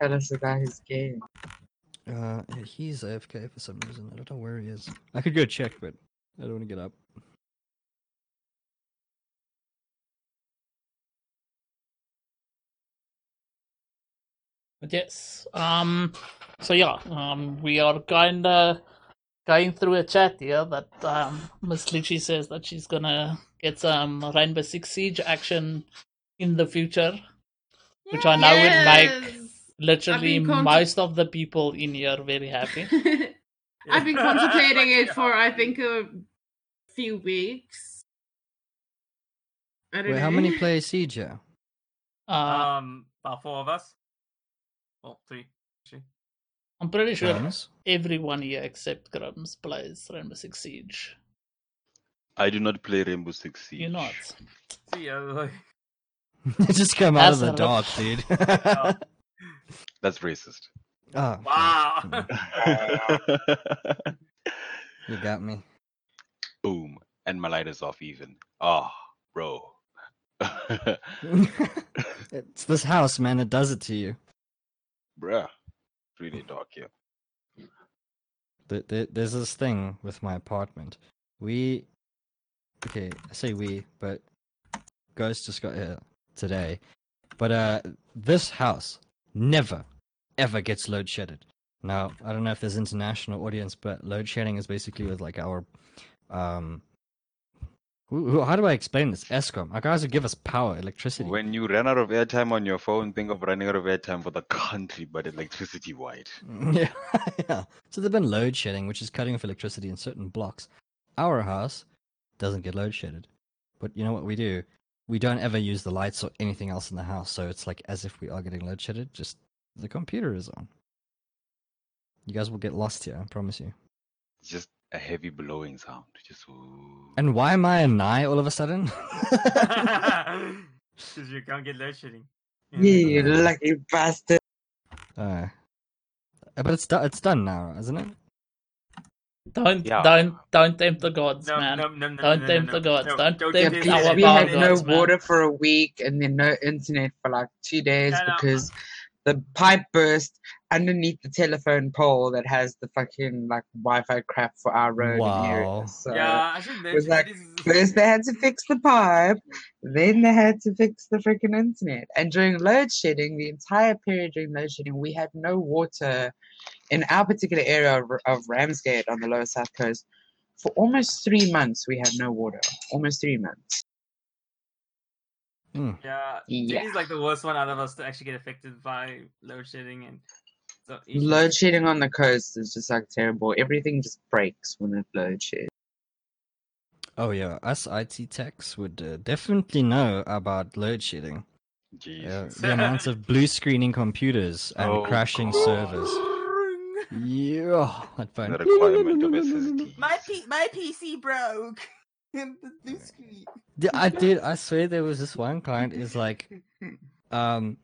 Tell us about his game. Uh, he's AFK for some reason. I don't know where he is. I could go check, but I don't want to get up. Yes. Um. So yeah. Um. We are kinda going through a chat here that um Miss Litchi says that she's gonna get some Rainbow Six Siege action in the future, which I know would make literally con- most of the people in here very happy. I've been contemplating it for I think a few weeks. I don't Wait, know. how many play Siege here? Uh, Um, about four of us. Well, three. actually. I'm pretty sure Drums? everyone here except Grums plays Rainbow Six Siege. I do not play Rainbow Six Siege. You're not. See, yeah, like, just come out of the dark, dude. That's racist. oh, wow. You got me. Boom. And my light is off even. Ah, bro. it's this house, man. It does it to you. Bruh. It's really dark here. Th- th- There's this thing with my apartment. We, okay, I say we, but Ghost just got here today. But uh, this house never, ever gets load shedded. Now, I don't know if there's international audience, but load shedding is basically with like our, um, how do I explain this? Eskom. Our guys who give us power, electricity. When you run out of airtime on your phone, think of running out of airtime for the country, but electricity wide. yeah, yeah. So there've been load shedding, which is cutting off electricity in certain blocks. Our house doesn't get load shedded, but you know what we do? We don't ever use the lights or anything else in the house, so it's like as if we are getting load shedded. Just the computer is on. You guys will get lost here, I promise you. Just a heavy blowing sound. Just ooh. And why am I a nigh all of a sudden? Because you can't get load shedding. You lucky bastard. Uh, but it's done. It's done now, isn't it? Don't Yeah. don't don't tempt the gods, No, man. no, no, no, Don't no, no, tempt no, the gods. no, Don't don't tempt tempt Yeah, the our we power had no gods, man. water for a week and then no internet for like two days No, no. because the pipe burst underneath the telephone pole that has the fucking like Wi-Fi crap for our road Wow. and area. So Yeah, I should it was like this is- first they had to fix the pipe, then they had to fix the freaking internet. And during load shedding, the entire period during load shedding, we had no water in our particular area of, of Ramsgate on the lower south coast. For almost three months, we had no water. Almost three months. Hmm. Yeah, Yeah. Jenny's like the worst one out of us to actually get affected by load shedding and so. Load shedding on the coast is just like terrible. Everything just breaks when it load sheds. Oh yeah, us IT techs would uh, definitely know about load shedding. Jeez. Yeah, the amount of blue screening computers and Oh, crashing God. servers. Yeah, that phone. The requirement of SSD. My P- my PC broke. The blue. Yeah, I did. I swear there was this one client is like, um,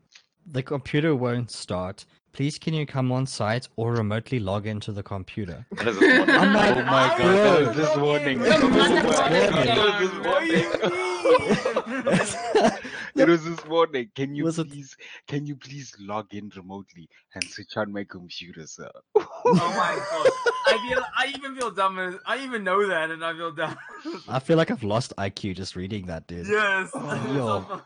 the computer won't start. Please, can you come on site or remotely log into the computer? That is this morning. I'm like, oh my god, bro. this morning. You're That was motherfucking this morning. What do you mean? It was this morning. Can you Was it- please can you please log in remotely and switch on my computer, sir? oh my god! I feel, I even feel dumb. as- I even know that, and I feel dumb. I feel like I've lost IQ just reading that, dude. yes. Oh. yo.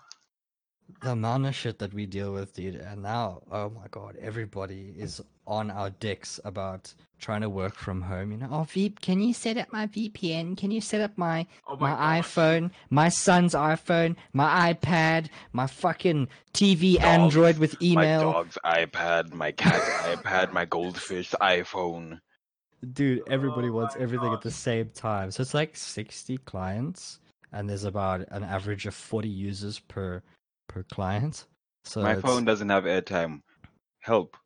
The amount of shit that we deal with, dude, and now, oh my god, everybody is on our dicks about trying to work from home. You know, oh, Veep, can you set up my VPN? Can you set up my Oh my, my iPhone, my son's iPhone, my iPad, my fucking TV Dogs, Android with email, My dog's iPad, my cat's iPad, my goldfish iPhone. Dude, everybody Oh wants everything at the same time. So it's like 60 clients, and there's about an average of 40 users per per client. So my it's- phone doesn't have airtime. Help.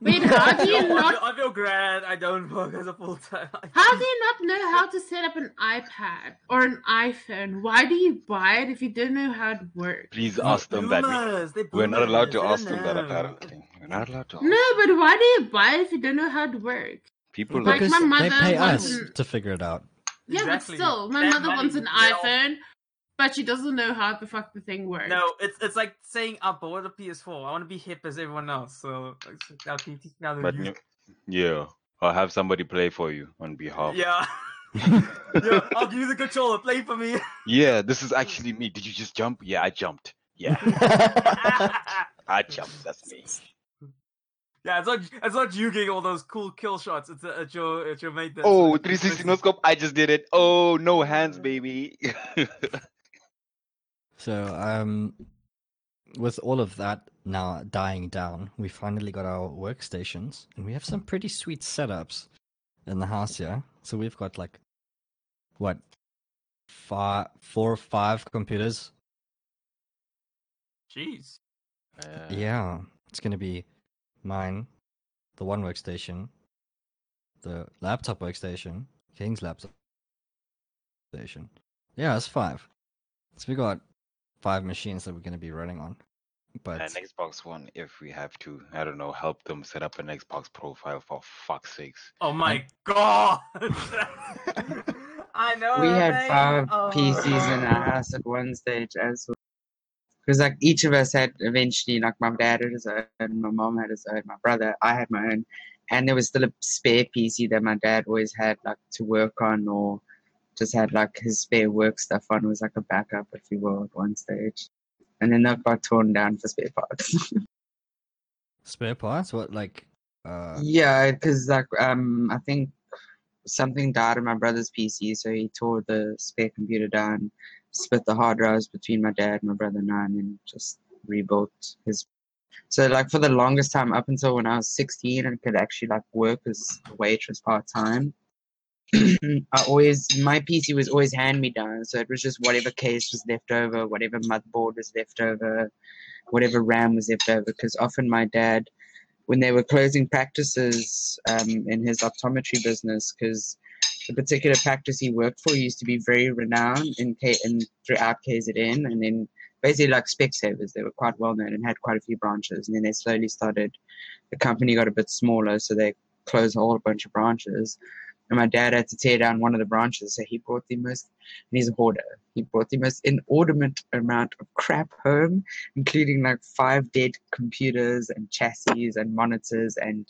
Wait, how do you not? I feel glad I don't work as a full time. How do you not know how to set up an iPad or an iPhone? Why do you buy it if you don't know how it works? Please ask them that. We, Boomers, they're we're not allowed to ask them that apparently. We're not allowed to ask. No, but why do you buy it if you don't know how it works? People Like because my they mother pay wants us an- to figure it out. Yeah, Exactly. but still, my That mother money wants an well- iPhone, but she doesn't know how the fuck the thing works. No, it's it's like saying I bought a PS4. I want to be hip as everyone else. So it's- now can you teach me how to But use- no- yeah, or have somebody play for you on behalf. Yeah. yeah, I'll give you the controller. Play for me. Yeah, this is actually me. Did you just jump? Yeah, I jumped. Yeah, I jumped. That's me. yeah, it's not it's not you getting all those cool kill shots. It's, uh, it's your it's your mate. That's Oh, 360 no scope. I just did it. Oh, no hands, baby. So, um, with all of that now dying down, we finally got our workstations, and we have some pretty sweet setups in the house here. So we've got like, what, five, four or five computers. Jeez. Yeah, it's gonna be mine, the one workstation, the laptop workstation, King's laptop station. Yeah, it's five. So we got five machines that we're gonna be running on. But An Xbox One, if we have to, I don't know, help them set up an Xbox profile for fuck's sakes. Oh my god. I know. we had right? five Oh. PCs in our house at one stage as well. Because like each of us had eventually, like my dad had his own, my mom had his own, my brother, I had my own, and there was still a spare PC that my dad always had like to work on or just had like his spare work stuff on. Was like a backup, if you will, at one stage, and then that got torn down for spare parts. spare parts? What like uh Yeah, because like um, I think something died on my brother's PC, so he tore the spare computer down, split the hard drives between my dad, my brother, and I, and then just rebuilt his. So like for the longest time, up until when I was sixteen and could actually like work as a waitress part time. I always my PC was always hand me down, so it was just whatever case was left over, whatever motherboard was left over, whatever RAM was left over. Because often my dad when they were closing practices um, in his optometry business because the particular practice he worked for used to be very renowned in, K- in throughout KZN and then basically like Specsavers. They were quite well known and had quite a few branches. And then they slowly started, the company got a bit smaller, so they closed a whole bunch of branches. And my dad had to tear down one of the branches, so he brought the most, and he's a hoarder. He brought the most inordinate amount of crap home, including like five dead computers and chassis and monitors and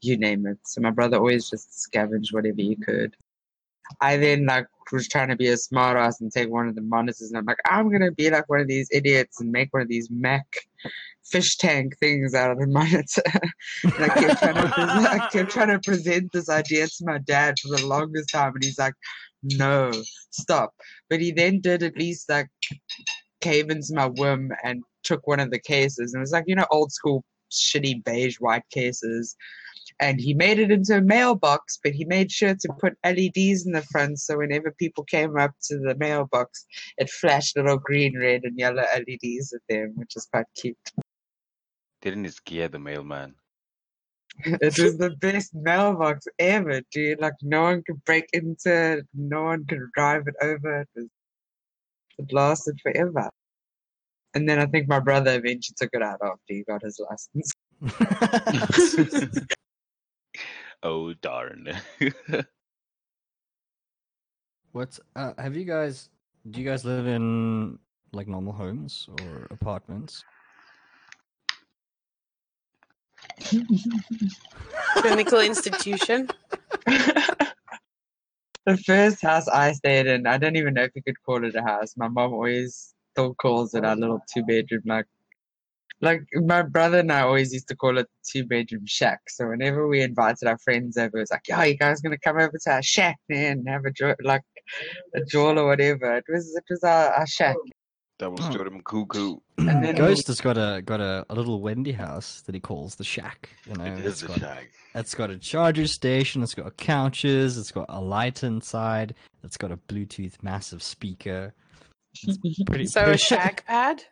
you name it. So my brother always just scavenged whatever he could. I then like was trying to be a smart ass and take one of the monitors and I'm like, I'm gonna be like one of these idiots and make one of these Mac fish tank things out of the monitor. and I kept, trying to present, I kept trying to present this idea to my dad for the longest time and he's like, No, stop. But he then did at least like cave into my whim and took one of the cases and it was like, you know, old school shitty beige white cases and he made it into a mailbox, but he made sure to put LEDs in the front so whenever people came up to the mailbox, it flashed little green, red, and yellow LEDs at them, which is quite cute. Didn't it scare the mailman? it was the best mailbox ever, dude. Like no one could break into it, no one could drive it over. It, was, it lasted forever. And then I think my brother eventually took it out after he got his license. Oh darn. What's uh, have you guys? Do you guys live in like normal homes or apartments? Clinical institution. the first house I stayed in, I don't even know if you could call it a house. My mom always still calls it our little two bedroom like like my brother and I always used to call it two bedroom shack. So whenever we invited our friends over, it was like, "Yeah, you guys gonna come over to our shack, man, and have a jo- like a jawl or whatever." It was it was our, our shack. that was Oh. Jordan Cuckoo. And mm. then Ghost has got a got a, a little Wendy house that he calls the shack. You know, It it's is a got, shag. It's got a charger station. It's got couches. It's got a light inside. It's got a Bluetooth massive speaker. Pretty, So a pretty- shag pad.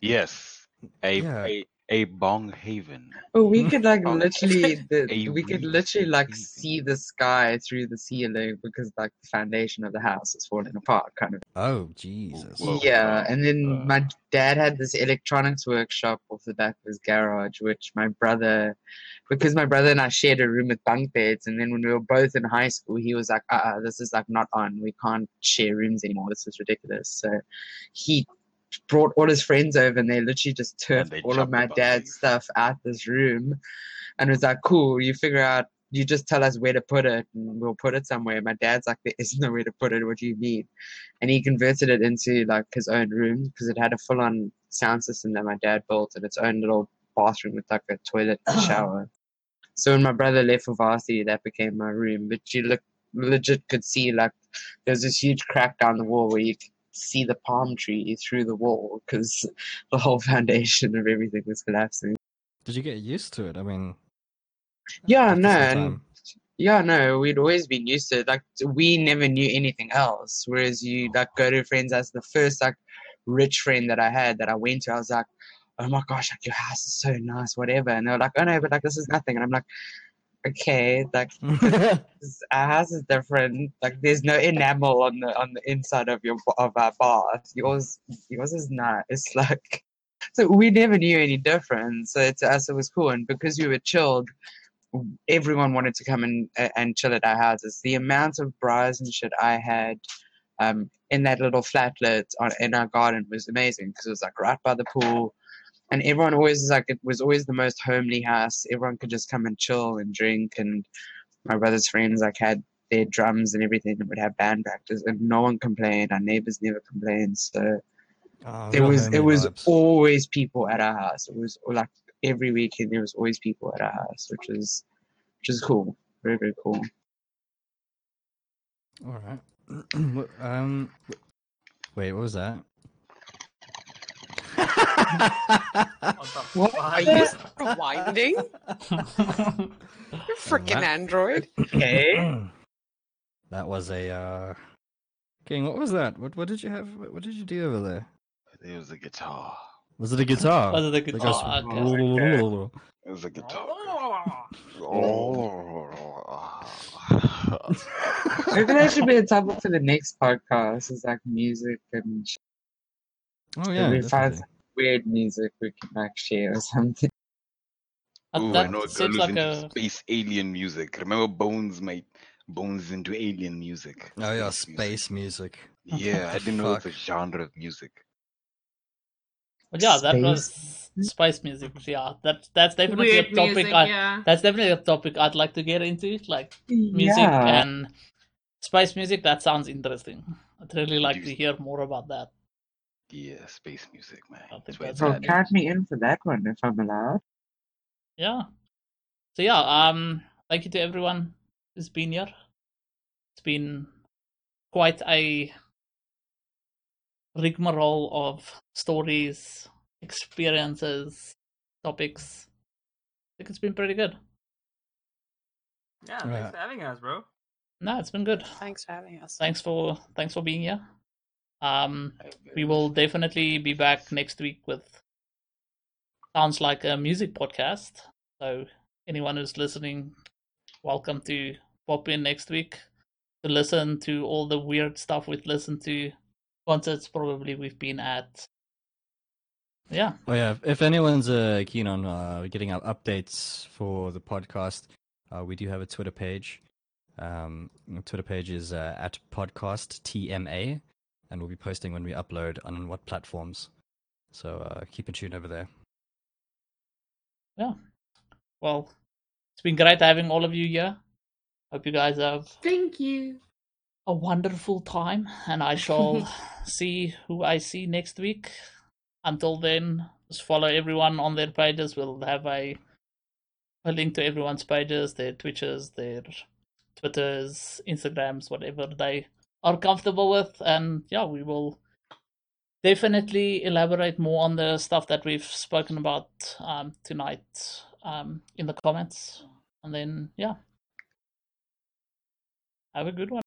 Yes. A Yeah. a, a bong haven. Oh, we could like Oh. literally, the, A we could real literally like haven. see the sky through the ceiling because like the foundation of the house is falling apart, kind of. Oh Jesus! Whoa. Yeah, and then Uh. my dad had this electronics workshop off the back of his garage, which my brother, because my brother and I shared a room with bunk beds, and then when we were both in high school, he was like, "Uh, uh this is like not on. We can't share rooms anymore. This is ridiculous." So he brought all his friends over, and they literally just turfed they all of my dad's beds. stuff out this room, and it was like, "Cool, you figure out." You just tell us where to put it, and we'll put it somewhere. My dad's like, "There is nowhere to put it. What do you mean?" and he converted it into like his own room because it had a full-on sound system that my dad built and its own little bathroom with like a toilet and shower. So when my brother left for varsity, that became my room. But you look legit could see like there's this huge crack down the wall where you could see the palm tree through the wall because the whole foundation of everything was collapsing. Did you get used to it? I mean, Yeah, no, and. Yeah, no, we'd always been used to it. Like we never knew anything else. Whereas you like go to friends as the first like rich friend that I had that I went to, I was like, Oh my gosh, like your house is so nice, whatever. And they're like, Oh no, but like this is nothing. And I'm like, Okay, like our house is different. Like there's no enamel on the on the inside of your of our bath. Yours yours is not. It's like so we never knew any difference. So to us it was cool. And because we were chilled, everyone wanted to come and and chill at our houses. The amount of bras and shit I had um, in that little flatlet on, in our garden was amazing because it was like right by the pool, and everyone always was like it was always the most homely house. Everyone could just come and chill and drink, and my brother's friends like had their drums and everything and would have band practice, and no one complained. Our neighbors never complained, so Oh, there was it was vibes. always people at our house. It was like every weekend there was always people at our house, which is which is cool. Very very cool. All right. Um. Wait, what was that? What? Are you rewinding? You freaking android. Okay. that was a uh King, what was that? What what did you have? What what did you do over there? It was a guitar. Was it a guitar? Was it a That guitar? goes- Okay. It was a guitar. Oh. Maybe that should be a topic for the next podcast. Is like music and Oh yeah, find definitely. some weird music we can like share or something. Ooh, I that know a girl seems who's like into a space alien music. Remember Bones, mate? Bones into alien music. Oh yeah, space music. Yeah, I didn't know it's a genre of music. But yeah, that Space. was spice music. Yeah, that that's definitely Weird a topic. music, I, yeah. That's definitely a topic I'd like to get into, like music yeah. and spice music. That sounds interesting. I'd really like you- to hear more about that. Yeah, space music, man. I think That's where that's it's Well, at. count me in for that one if I'm allowed. Yeah. So yeah, um, thank you to everyone who's been here. It's been quite a rigmarole of stories, experiences, topics. I think it's been pretty good. Yeah, thanks Right. for having us, bro. No, it's been good. Thanks for having us. Thanks for thanks for being here. Um, we will definitely be back next week with sounds like a music podcast. So anyone who's listening, welcome to pop in next week to listen to all the weird stuff we've listened to, concerts probably we've been at. Yeah, Oh yeah, if anyone's uh, keen on uh, getting our updates for the podcast, uh, we do have a Twitter page. Um, Twitter page is uh, at podcast TMA, and we'll be posting when we upload and on what platforms. So uh, keep in tune over there. yeah. Well, it's been great having all of you here. Hope you guys have Thank you. a wonderful time, and I shall see who I see next week. Until then, just follow everyone on their pages. We'll have a a link to everyone's pages, their Twitches, their Twitters, Instagrams, whatever they are comfortable with, and yeah, we will definitely elaborate more on the stuff that we've spoken about um, tonight um, in the comments, and then yeah, have a good one.